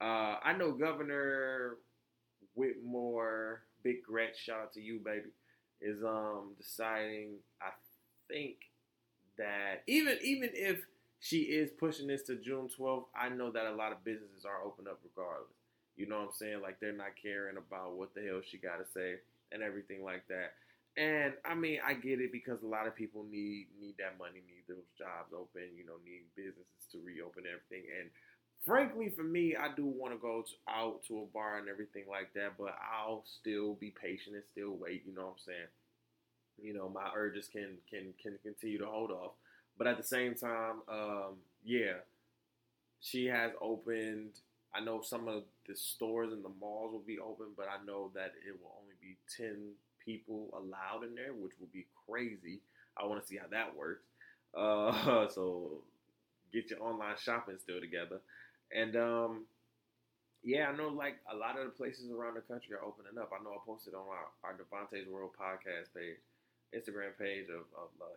uh, I know Governor Whitmer, Big Gretch, shout out to you, baby, is um deciding. I think that even even if she is pushing this to June 12th, I know that a lot of businesses are open up regardless. You know what I'm saying? Like they're not caring about what the hell she got to say and everything like that. And I mean, I get it because a lot of people need need that money, need those jobs open, you know, need businesses to reopen everything. And frankly, for me, I do want to go out to a bar and everything like that, but I'll still be patient and still wait. You know what I'm saying? You know, my urges can can can continue to hold off, but at the same time, um, yeah, she has opened. I know some of the stores and the malls will be open, but I know that it will only be ten people allowed in there, which will be crazy. I want to see how that works. Uh, so get your online shopping still together. And um, yeah, I know like a lot of the places around the country are opening up. I know I posted on our, our DeVonta's World podcast page, Instagram page of, of a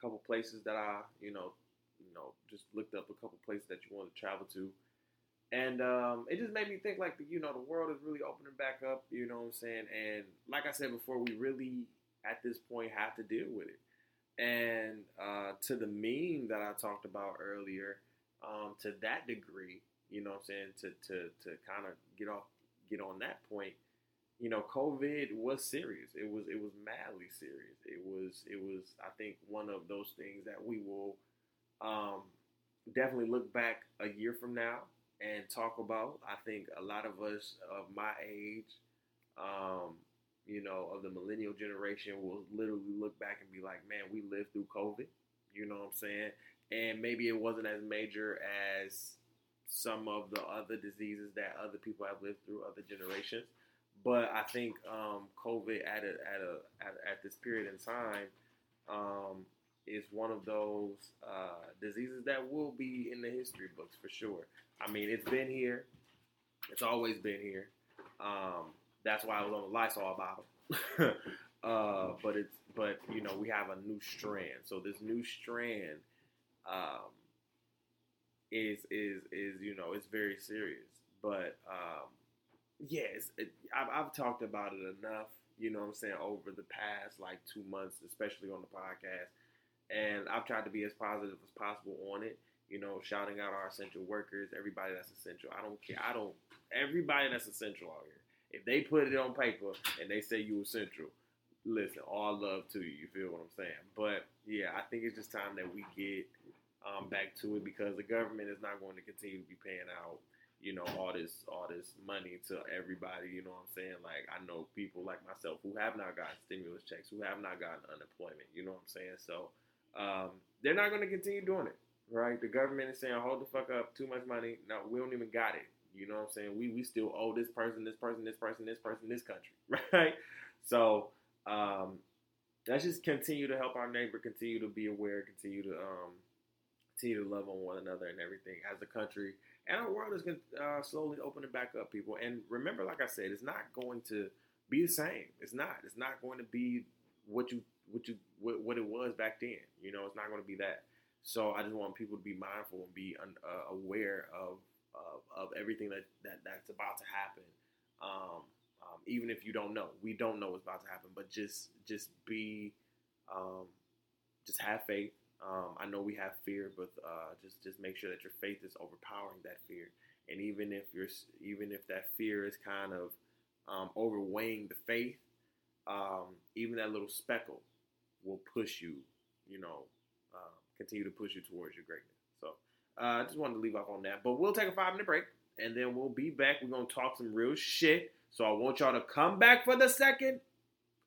couple places that I, you know, you know, just looked up a couple places that you want to travel to. And um, it just made me think like, you know, the world is really opening back up, you know what I'm saying? And like I said before, we really, at this point, have to deal with it. And uh, to the meme that I talked about earlier, um, to that degree, you know what I'm saying, to, to, to kind of get off, get on that point, you know, COVID was serious. It was, it was madly serious. It was, it was, I think one of those things that we will, um, definitely look back a year from now and talk about. I think a lot of us of my age, um, you know, of the millennial generation will literally look back and be like, man, we lived through COVID. You know what I'm saying? And maybe it wasn't as major as some of the other diseases that other people have lived through, other generations. But I think um, COVID at a, at a at, at this period in time um, is one of those uh, diseases that will be in the history books for sure. I mean, it's been here. It's always been here. Um, that's why I was on the Lysol bottle. uh, but it's but you know we have a new strand. So this new strand um, is is is you know it's very serious. But um, yes, it, I've, I've talked about it enough. You know what I'm saying over the past like two months, especially on the podcast, and I've tried to be as positive as possible on it you know, shouting out our essential workers, everybody that's essential. I don't care. I don't. Everybody that's essential out here. If they put it on paper and they say you essential, listen, all love to you. You feel what I'm saying? But yeah, I think it's just time that we get um, back to it because the government is not going to continue to be paying out, you know, all this all this money to everybody. You know what I'm saying? Like I know people like myself who have not gotten stimulus checks, who have not gotten unemployment. You know what I'm saying? So um, they're not going to continue doing it right? The government is saying, hold the fuck up, too much money. No, we don't even got it. You know what I'm saying? We we still owe this person, this person, this person, this person, this country, right? So um, let's just continue to help our neighbor, continue to be aware, continue to um, continue to love on one another and everything as a country. And our world is going to uh, slowly opening back up, people. And remember, like I said, it's not going to be the same. It's not. It's not going to be what you what you what, what it was back then. You know, it's not going to be that. So I just want people to be mindful and be un, uh, aware of, of, of everything that, that that's about to happen. Um, um, even if you don't know, we don't know what's about to happen, but just just be, um, just have faith. Um, I know we have fear, but uh, just just make sure that your faith is overpowering that fear. And even if you're even if that fear is kind of um, overweighing the faith, um, even that little speckle will push you, you know, continue to push you towards your greatness. So uh, I uh, just wanted to leave off on that. But we'll take a five minute break and then we'll be back. We're going to talk some real shit. So I want y'all to come back for the second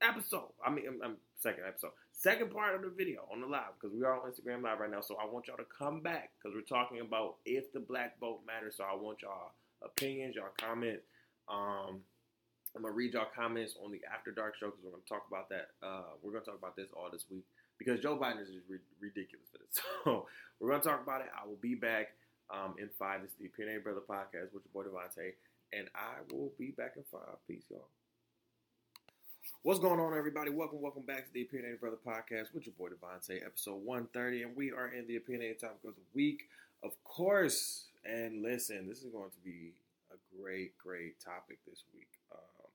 episode. I mean, I'm, I'm second episode. Second part of the video on the live because we are on Instagram Live right now. So I want y'all to come back because we're talking about if the black vote matters. So I want y'all opinions, y'all comments. Um, I'm gonna read y'all comments on the After Dark show because we're gonna talk about that. Uh, we're gonna talk about this all this week because Joe Biden is just ridiculous for this. So we're gonna talk about it. I will be back um, in five. This is the Opinionated Brother Podcast with your boy DeVonta', and I will be back in five. Peace, y'all. What's going on, everybody? Welcome, welcome back to the Opinionated Brother Podcast with your boy DeVonta', episode 130, and we are in the Opinionated Topic of the Week, of course. And listen, this is going to be a great, great topic this week. Um,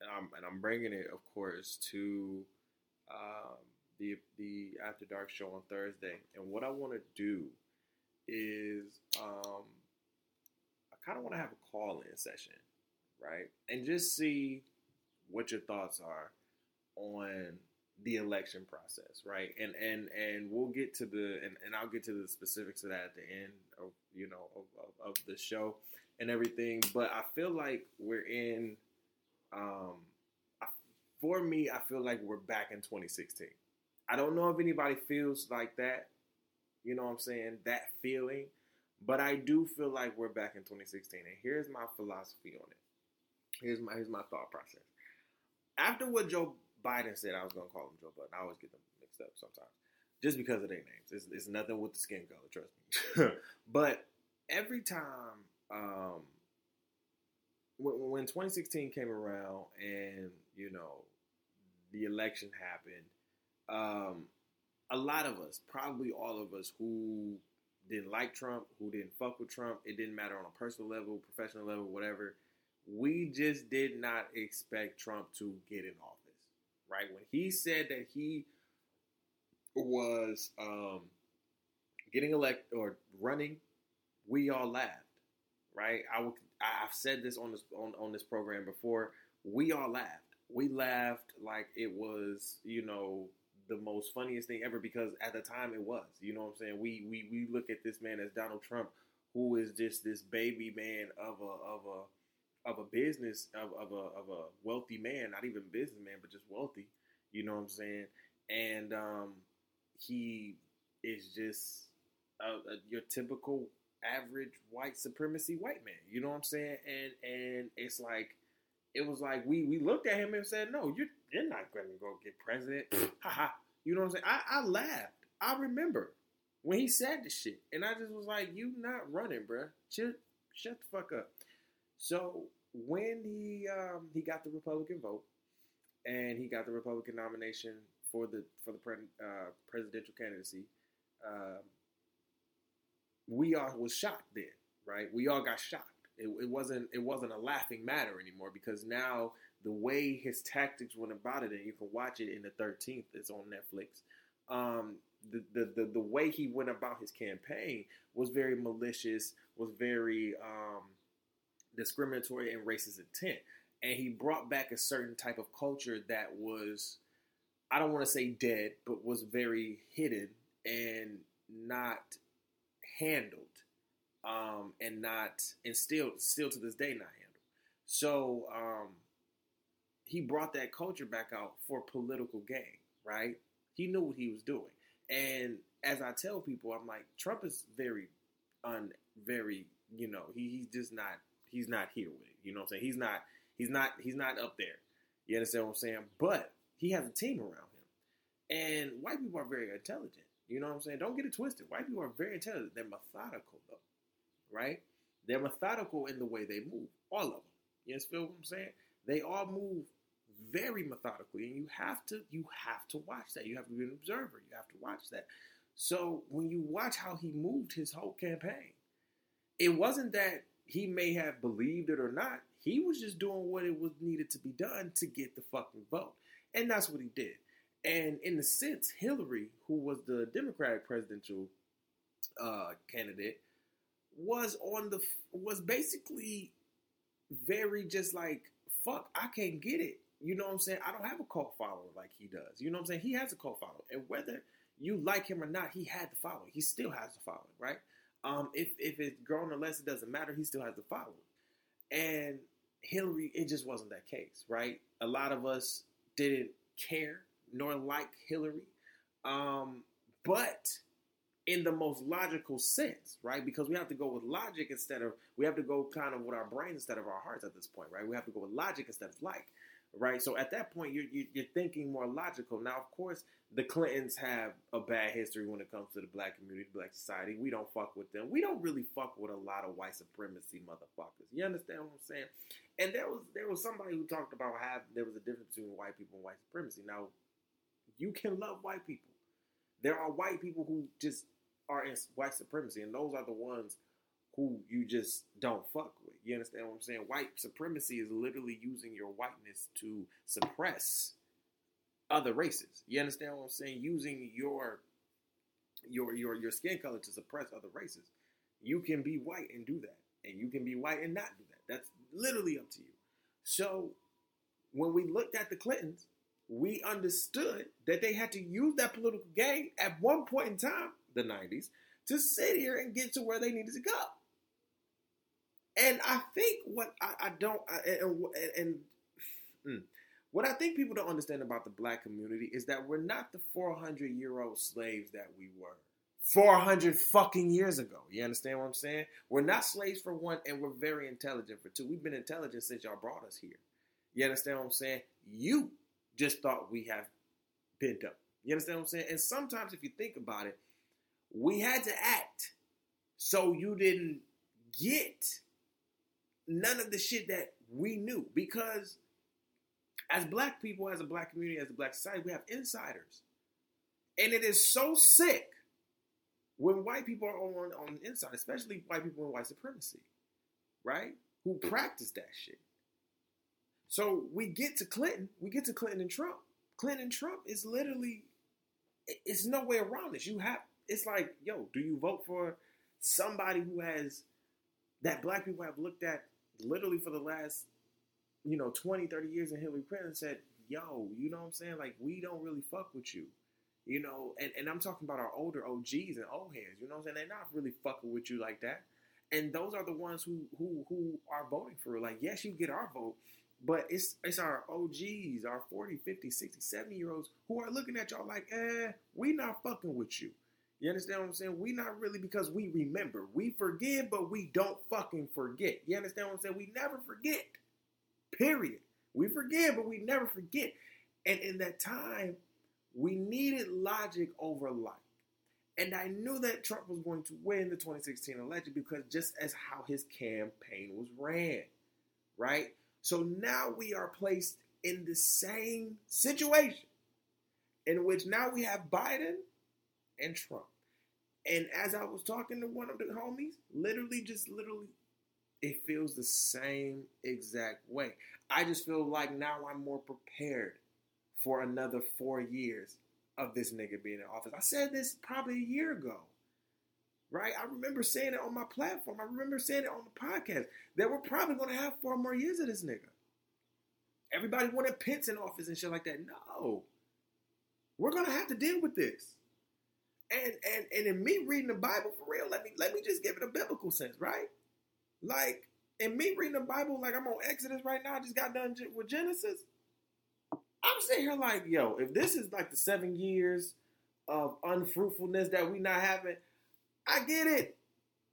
and I'm and I'm bringing it, of course, to um, the the After Dark show on Thursday, and what I want to do is um, I kind of want to have a call in session, right, and just see what your thoughts are on the election process, right? And and and we'll get to the and, and I'll get to the specifics of that at the end of you know of, of, of the show and everything. But I feel like we're in. Um, for me, I feel like we're back in 2016. I don't know if anybody feels like that. You know what I'm saying? That feeling. But I do feel like we're back in 2016. And here's my philosophy on it. Here's my here's my thought process. After what Joe Biden said, I was gonna call him Joe Biden. I always get them mixed up sometimes. Just because of their names. It's, it's nothing with the skin color, trust me. but every time um, when, when 2016 came around and, you know, the election happened, um, a lot of us, probably all of us, who didn't like Trump, who didn't fuck with Trump, it didn't matter on a personal level, professional level, whatever. We just did not expect Trump to get in office, right? When he said that he was um, getting elected or running, we all laughed, right? I would, I've said this on this on, on this program before. We all laughed. We laughed like it was, you know, the most funniest thing ever because at the time it was. You know what I'm saying? We we we look at this man as Donald Trump, who is just this baby man of a of a of a business of, of a of a wealthy man, not even businessman, but just wealthy. You know what I'm saying? And um, he is just a, a, your typical average white supremacy white man. You know what I'm saying? And and it's like it was like we we looked at him and said, "No, you're you're not going to go get president." Haha. you know what I'm saying? I, I laughed. I remember when he said the shit, and I just was like, "You not running, bruh. Shut shut the fuck up." So when he um, he got the Republican vote, and he got the Republican nomination for the for the pre- uh, presidential candidacy, uh, we all was shocked then, right? We all got shocked. It, it, wasn't it wasn't a laughing matter anymore because now the way his tactics went about it, and you can watch it in the Thirteenth. It's on Netflix. Um, the, the, the the way he went about his campaign was very malicious, was very um, discriminatory and racist intent, and he brought back a certain type of culture that was, I don't want to say dead, but was very hidden and not handled, um, and not and still still to this day not handled. So um, he brought that culture back out for political gain, right? He knew what he was doing, and as I tell people, I'm like Trump is very un very you know he, he's just not he's not here with it. You know what I'm saying? He's not he's not he's not up there. You understand what I'm saying? But he has a team around him, and white people are very intelligent. You know what I'm saying? Don't get it twisted. White people are very intelligent. They're methodical though, right? They're methodical in the way they move. All of them. You understand what I'm saying? They all move very methodically, and you have to you have to watch that. You have to be an observer. You have to watch that. So when you watch how he moved his whole campaign, it wasn't that he may have believed it or not. He was just doing what it was needed to be done to get the fucking vote, and that's what he did. And in the sense, Hillary, who was the Democratic presidential uh, candidate, was on the was basically very just like fuck. I can't get it. You know what I'm saying? I don't have a cult follower like he does. You know what I'm saying? He has a cult follower, and whether you like him or not, he had the following. He still has the following, right? Um, if if it's grown or less, it doesn't matter. He still has the following. And Hillary, it just wasn't that case, right? A lot of us didn't care nor like Hillary, um, but in the most logical sense, right? Because we have to go with logic instead of we have to go kind of with our brains instead of our hearts at this point, right? We have to go with logic instead of like right? So at that point, you're, you're thinking more logical. Now, of course, the Clintons have a bad history when it comes to the black community, black society. We don't fuck with them. We don't really fuck with a lot of white supremacy motherfuckers. You understand what I'm saying? And there was there was somebody who talked about how there was a difference between white people and white supremacy. Now, you can love white people. There are white people who just are in white supremacy, and those are the ones who you just don't fuck with. You understand what I'm saying? White supremacy is literally using your whiteness to suppress other races. You understand what I'm saying? Using your your your your skin color to suppress other races. You can be white and do that, and you can be white and not do that. That's literally up to you. So when we looked at the Clintons, we understood that they had to use that political game at one point in time, the 90s, to sit here and get to where they needed to go. And I think what I, I don't, I, and, and, and mm, what I think people don't understand about the black community is that we're not the 400 year old slaves that we were 400 fucking years ago. You understand what I'm saying? We're not slaves for one, and we're very intelligent for two. We've been intelligent since y'all brought us here. You understand what I'm saying? You just thought we have bent up. You understand what I'm saying? And sometimes, if you think about it, we had to act so you didn't get none of the shit that we knew because as black people, as a black community, as a black society, we have insiders. And it is so sick when white people are on, on the inside, especially white people in white supremacy, right? Who practice that shit. So we get to Clinton, we get to Clinton and Trump. Clinton and Trump is literally it's no way around this. You have it's like, yo, do you vote for somebody who has that black people have looked at literally for the last, you know, 20, 30 years in Hillary Clinton said, yo, you know what I'm saying? Like, we don't really fuck with you. You know, and, and I'm talking about our older OGs and old heads, you know what I'm saying? They're not really fucking with you like that. And those are the ones who who who are voting for. Like, yes, you get our vote, but it's it's our OGs, our 40, 50, 60, 70 year olds who are looking at y'all like, eh, we not fucking with you. You understand what I'm saying? We not really because we remember. We forgive, but we don't fucking forget. You understand what I'm saying? We never forget. Period. We forgive, but we never forget. And in that time, we needed logic over light. And I knew that Trump was going to win the 2016 election because just as how his campaign was ran, right? So now we are placed in the same situation in which now we have Biden and Trump. And as I was talking to one of the homies, literally, just literally, it feels the same exact way. I just feel like now I'm more prepared for another four years of this nigga being in office. I said this probably a year ago, right? I remember saying it on my platform. I remember saying it on the podcast that we're probably going to have four more years of this nigga. Everybody wanted Pence in office and shit like that. No, we're going to have to deal with this. And and and in me reading the Bible for real, let me let me just give it a biblical sense, right? Like in me reading the Bible, like I'm on Exodus right now. I just got done with Genesis. I'm sitting here like, yo, if this is like the seven years of unfruitfulness that we not having, I get it.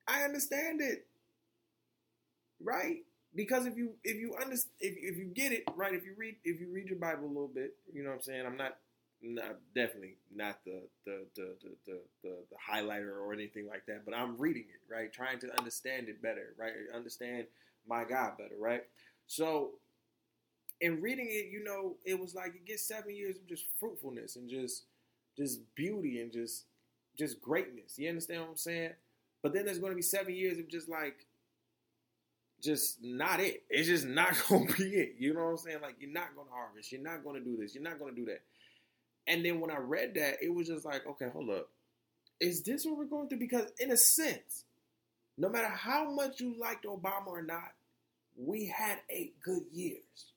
I understand it. Right? Because if you if you understand if, if you get it right, if you read if you read your Bible a little bit, you know what I'm saying. I'm not not definitely not the the the the, the, the, the highlighter or anything like that, but I'm reading it right, trying to understand it better, right, understand my God better, right. So in reading it, you know, it was like it gets seven years of just fruitfulness and just just beauty and just just greatness. You understand what I'm saying? But then there's going to be seven years of just like just not it. It's just not going to be it. You know what I'm saying? Like you're not going to harvest. You're not going to do this. You're not going to do that. And then when I read that, it was just like, okay, hold up. Is this what we're going through? Because in a sense, no matter how much you liked Obama or not, we had eight good years.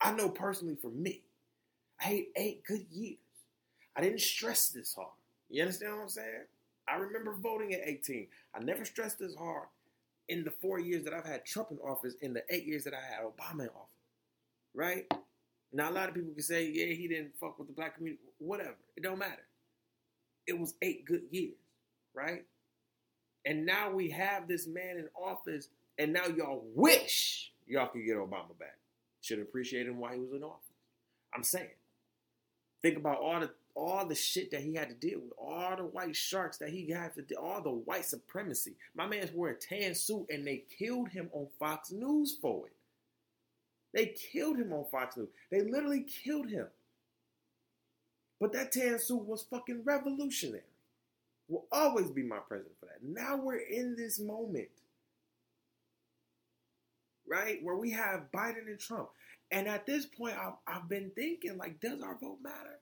I know personally for me, I had eight good years. I didn't stress this hard. You understand what I'm saying? I remember voting at 18. I never stressed this hard in the four years that I've had Trump in office, in the eight years that I had Obama in office. Right? Now a lot of people can say, yeah, he didn't fuck with the black community. Whatever. It don't matter. It was eight good years, right? And now we have this man in office, and now y'all wish y'all could get Obama back. Should appreciate him while he was in office. I'm saying. Think about all the all the shit that he had to deal with, all the white sharks that he had to deal, all the white supremacy. My man's wearing a tan suit, and they killed him on Fox News for it. They killed him on Fox News. They literally killed him. But that tan suit was fucking revolutionary. Will always be my president for that. Now we're in this moment, right, where we have Biden and Trump. And at this point, I've, I've been thinking, like, does our vote matter?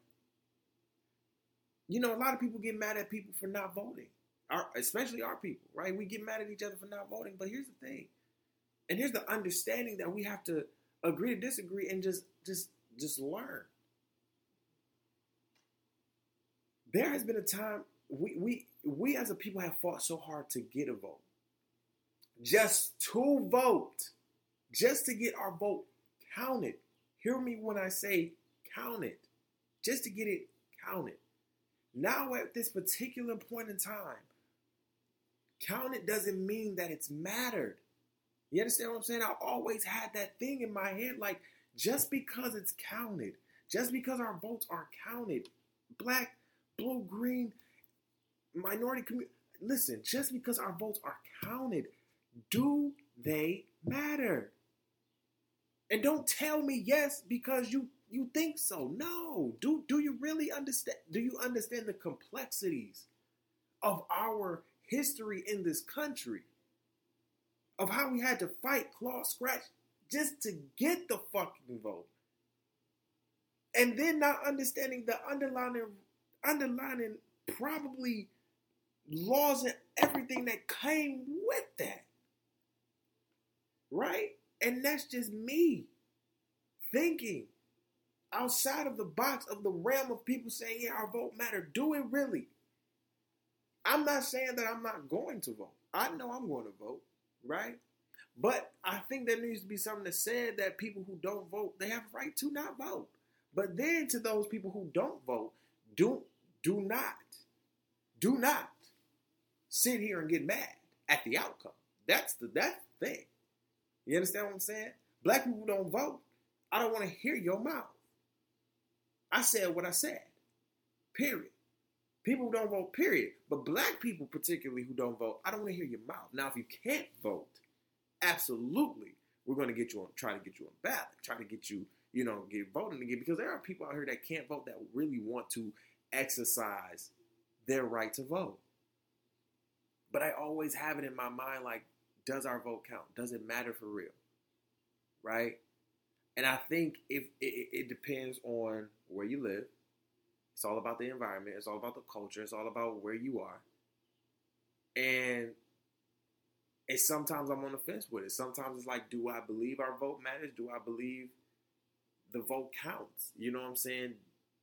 You know, a lot of people get mad at people for not voting, our, especially our people, right? We get mad at each other for not voting. But here's the thing, and here's the understanding that we have to agree to disagree and just just just learn. There has been a time we we we as a people have fought so hard to get a vote. Just to vote. Just to get our vote counted. Hear me when I say counted. Just to get it counted. Now at this particular point in time, counted doesn't mean that it's mattered. You understand what I'm saying? I always had that thing in my head like, just because it's counted, just because our votes are counted, black, blue, green, minority community, listen, just because our votes are counted, do they matter? And don't tell me yes because you you think so. No. Do do you really understand do you understand the complexities of our history in this country? Of how we had to fight, claw, scratch, just to get the fucking vote. And then not understanding the underlying underlining probably laws and everything that came with that. Right? And that's just me thinking outside of the box of the realm of people saying, yeah, our vote matter. Do it really? I'm not saying that I'm not going to vote. I know I'm going to vote, right? But I think there needs to be something that said that people who don't vote, they have a right to not vote. But then to those people who don't vote, do do not, do not sit here and get mad at the outcome. That's the that's the thing. You understand what I'm saying? Black people don't vote. I don't want to hear your mouth. I said what I said. Period. People who don't vote, period. But black people, particularly who don't vote, I don't want to hear your mouth. Now, if you can't vote, absolutely, we're going to get you on, try to get you on ballot, try to get you, you know, get voting again. Because there are people out here that can't vote that really want to exercise their right to vote. But I always have it in my mind like, does our vote count? Does it matter for real? Right? And I think if it, it depends on where you live, it's all about the environment, it's all about the culture, it's all about where you are. And it's sometimes I'm on the fence with it. Sometimes it's like, do I believe our vote matters? Do I believe the vote counts? You know what I'm saying?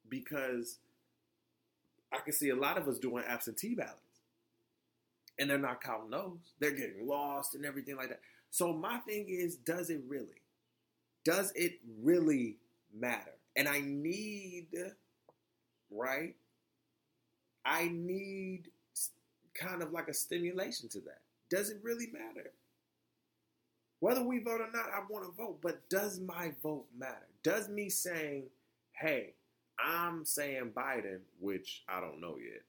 Because I can see a lot of us doing absentee ballots. And they're not counting those. They're getting lost and everything like that. So my thing is, does it really? Does it really matter? And I need, right? I need kind of like a stimulation to that. Does it really matter? Whether we vote or not, I want to vote, but does my vote matter? Does me saying, hey, I'm saying Biden, which I don't know yet.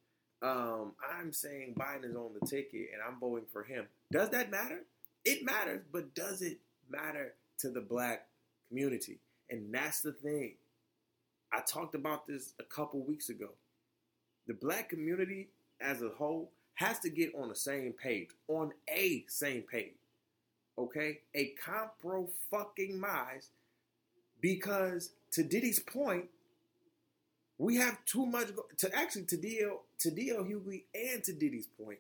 Um, I'm saying Biden is on the ticket and I'm voting for him. Does that matter? It matters, but does it matter to the black community? And that's the thing. I talked about this a couple weeks ago. The black community as a whole has to get on the same page, on a same page. Okay? A compro fucking mize. Because to Diddy's point, we have too much go- to actually to deal to DL Hughley and to Diddy's point.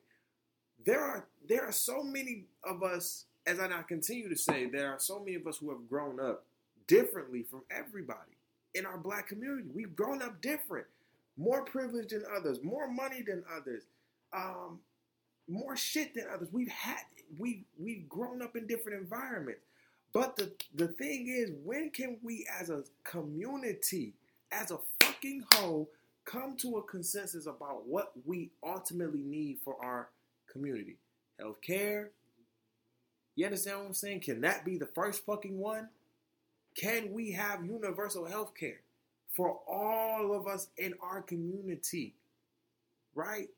There are there are so many of us, as I continue to say, there are so many of us who have grown up differently from everybody in our black community. We've grown up different, more privileged than others, more money than others, um, more shit than others. We've had we we've grown up in different environments. But the the thing is, when can we as a community, as a fucking whole, come to a consensus about what we ultimately need for our community? Healthcare. You understand what I'm saying? Can that be the first fucking one? Can we have universal health care for all of us in our community? Right?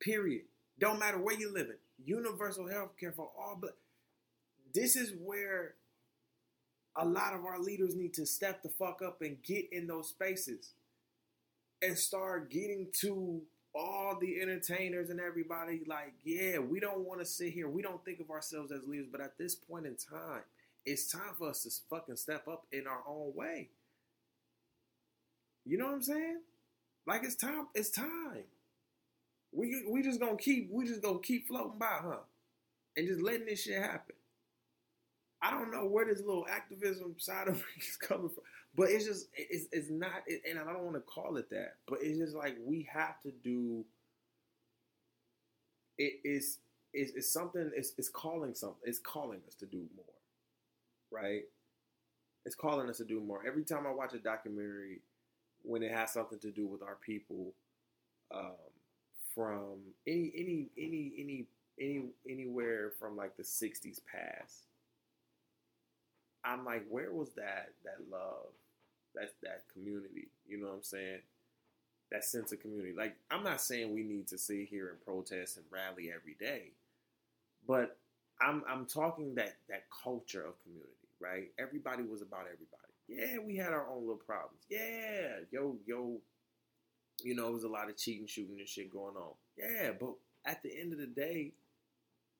Period. Don't matter where you live in. Universal health care for all but this is where a lot of our leaders need to step the fuck up and get in those spaces and start getting to all the entertainers and everybody like yeah we don't want to sit here we don't think of ourselves as leaders but at this point in time it's time for us to fucking step up in our own way you know what i'm saying like it's time it's time we we just gonna keep we just gonna keep floating by huh and just letting this shit happen I don't know where this little activism side of me is coming from, but it's just it's it's not, and I don't want to call it that, but it's just like we have to do. It is it's, it's something. It's it's calling something. It's calling us to do more, right? It's calling us to do more. Every time I watch a documentary, when it has something to do with our people, um, from any any any any any anywhere from like the '60s past I'm like, where was that that love, that that community? You know what I'm saying? That sense of community. Like, I'm not saying we need to sit here and protest and rally every day, but I'm I'm talking that that culture of community, right? Everybody was about everybody. Yeah, we had our own little problems. Yeah, yo yo, you know, it was a lot of cheating, shooting, and shit going on. Yeah, but at the end of the day,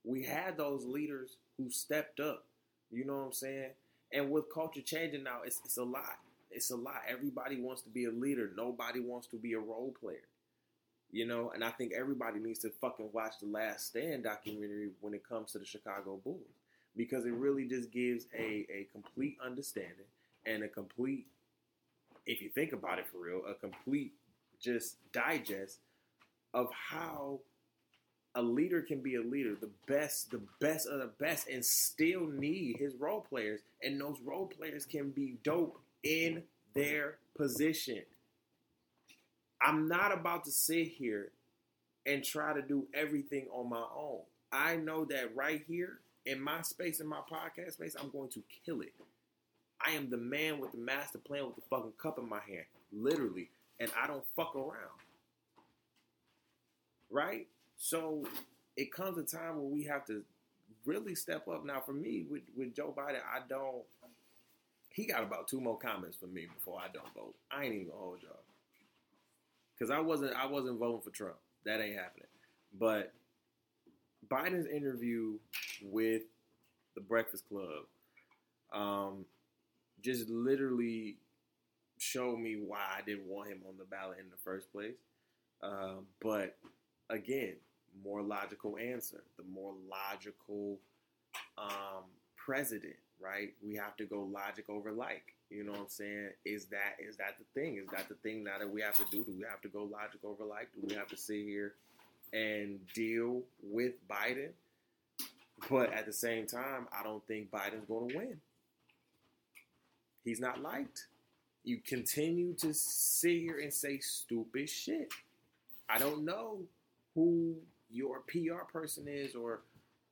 we had those leaders who stepped up. You know what I'm saying? And with culture changing now, it's, it's a lot. It's a lot. Everybody wants to be a leader. Nobody wants to be a role player. You know, and I think everybody needs to fucking watch the Last Dance documentary when it comes to the Chicago Bulls because it really just gives a, a complete understanding and a complete, if you think about it for real, a complete just digest of how a leader can be a leader, the best, the best of the best, and still need his role players. And those role players can be dope in their position. I'm not about to sit here and try to do everything on my own. I know that right here in my space, in my podcast space, I'm going to kill it. I am the man with the master plan with the fucking cup in my hand, literally, and I don't fuck around. Right? So it comes a time where we have to really step up. Now, for me, with, with Joe Biden, I don't. He got about two more comments for me before I don't vote. I ain't even gonna hold y'all because I wasn't I wasn't voting for Trump. That ain't happening. But Biden's interview with the Breakfast Club um, just literally showed me why I didn't want him on the ballot in the first place. Uh, but again, more logical answer, the more logical um, president, right? We have to go logic over like. You know what I'm saying? Is that is that the thing? Is that the thing now that we have to do? Do we have to go logic over like? Do we have to sit here and deal with Biden? But at the same time, I don't think Biden's going to win. He's not liked. You continue to sit here and say stupid shit. I don't know who your PR person is or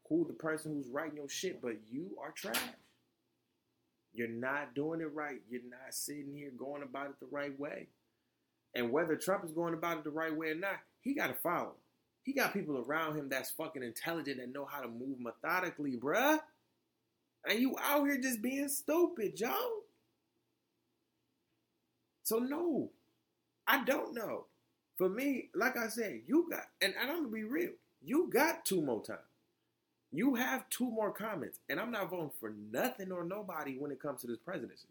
who the person who's writing your shit, but you are trash. You're not doing it right. You're not sitting here going about it the right way. And whether Trump is going about it the right way or not, he got to follow. He got people around him that's fucking intelligent and know how to move methodically, bruh. And you out here just being stupid, Joe. So no, I don't know. For me, like I said, you got, and, and I'm gonna be real, you got two more times. You have two more comments, and I'm not voting for nothing or nobody when it comes to this presidency.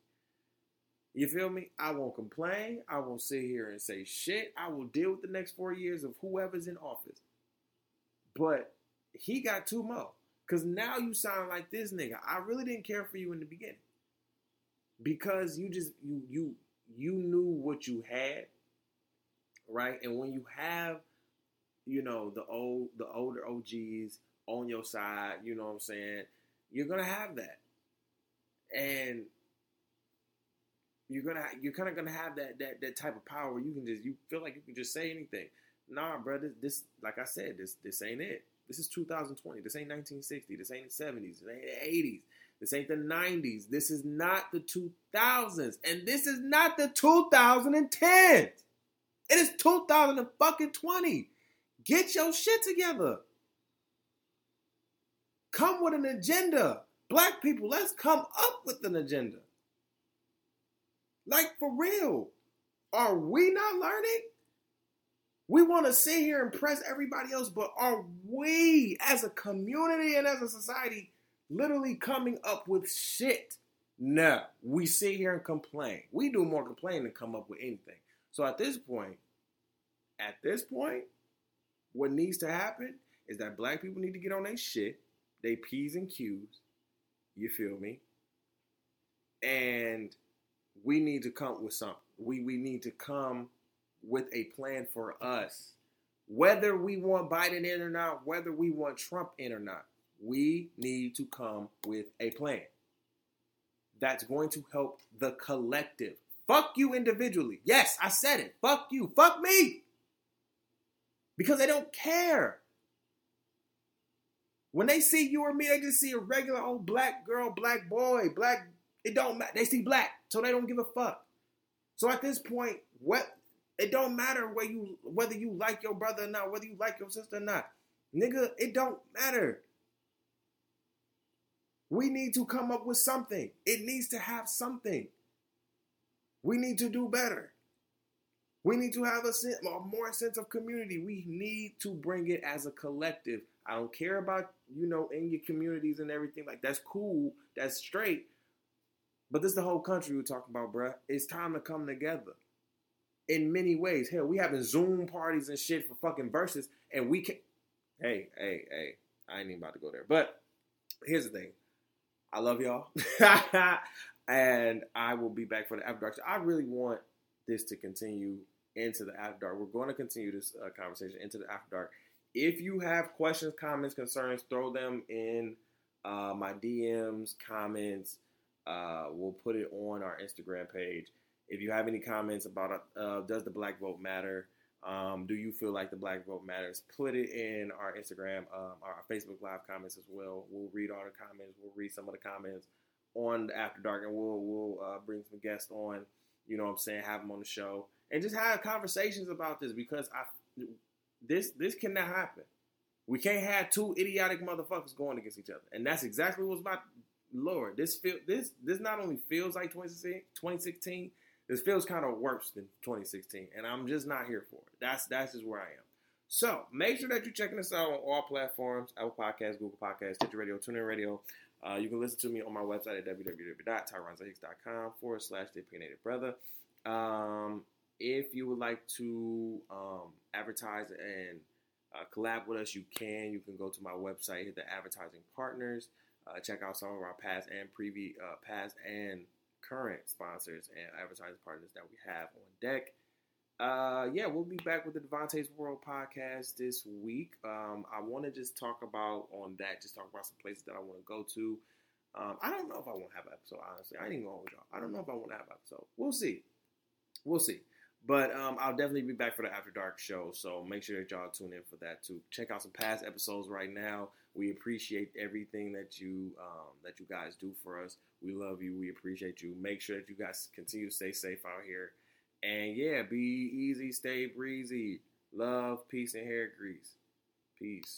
You feel me? I won't complain. I won't sit here and say shit. I will deal with the next four years of whoever's in office. But he got two more. Cause now you sound like this nigga. I really didn't care for you in the beginning. Because you just you you you knew what you had, right? And when you have, you know, the old the older OGs on your side, you know what I'm saying? You're gonna have that, and you're gonna you're kind of gonna have that that that type of power you can just you feel like you can just say anything. Nah, brother, this like I said, this this ain't it. This is 2020. This ain't 1960. This ain't the 70s. This ain't the 80s. This ain't the 90s. This is not the 2000s, and this is not the 2010s. It is 2020. Get your shit together. Come with an agenda. Black people, let's come up with an agenda. Like for real. Are we not learning? We want to sit here and press everybody else, but are we as a community and as a society literally coming up with shit? No, we sit here and complain. We do more complain than come up with anything. So at this point, at this point, what needs to happen is that black people need to get on their shit they P's and Q's. You feel me? And we need to come with something. We we need to come with a plan for us. Whether we want Biden in or not, whether we want Trump in or not, we need to come with a plan that's going to help the collective. Fuck you individually. Yes, I said it. Fuck you. Fuck me. Because they don't care. When they see you or me, they just see a regular old black girl, black boy, black. It don't matter. They see black, so they don't give a fuck. So at this point, what it don't matter whether you whether you like your brother or not, whether you like your sister or not, nigga. It don't matter. We need to come up with something. It needs to have something. We need to do better. We need to have a, a more sense of community. We need to bring it as a collective. I don't care about, you know, in your communities and everything. Like, that's cool. That's straight. But this is the whole country we're talking about, bruh. It's time to come together. In many ways. Hell, we having Zoom parties and shit for fucking Verzuz, and we can Hey, hey, hey. I ain't even about to go there. But here's the thing. I love y'all. and I will be back for the after dark. I really want this to continue into the after dark. We're going to continue this uh, conversation into the after dark. If you have questions, comments, concerns, throw them in uh, my DMs, comments. Uh, we'll put it on our Instagram page. If you have any comments about uh, does the black vote matter, um, do you feel like the black vote matters? Put it in our Instagram, um, our Facebook live comments as well. We'll read all the comments. We'll read some of the comments on the After Dark, and we'll we'll uh, bring some guests on. You know what I'm saying? Have them on the show and just have conversations about this because I this this cannot happen. We can't have two idiotic motherfuckers going against each other, and that's exactly what's my Lord. This feel this this not only feels like 2016, this feels kind of worse than 2016, and I'm just not here for it. That's that's just where I am. So make sure that you're checking us out on all platforms: Apple Podcasts, Google Podcasts, Stitcher Radio, TuneIn Radio. Uh, you can listen to me on my website at www.tyronzahicks.com forward slash the opinionated brother. Um, if you would like to um, advertise and uh, collab with us, you can. You can go to my website, hit the advertising partners, uh, check out some of our past and previous, uh, past and current sponsors and advertising partners that we have on deck. Uh, yeah, we'll be back with the DeVonta's World podcast this week. Um, I want to just talk about on that, just talk about some places that I want to go to. Um, I don't know if I want to have an episode, honestly. I ain't even going with y'all. I don't know if I want to have an episode. We'll see. We'll see. But um, I'll definitely be back for the After Dark show, so make sure that y'all tune in for that too. Check out some past episodes right now. We appreciate everything that you um, that you guys do for us. We love you. We appreciate you. Make sure that you guys continue to stay safe out here. And yeah, be easy, stay breezy. Love, peace, and hair grease. Peace.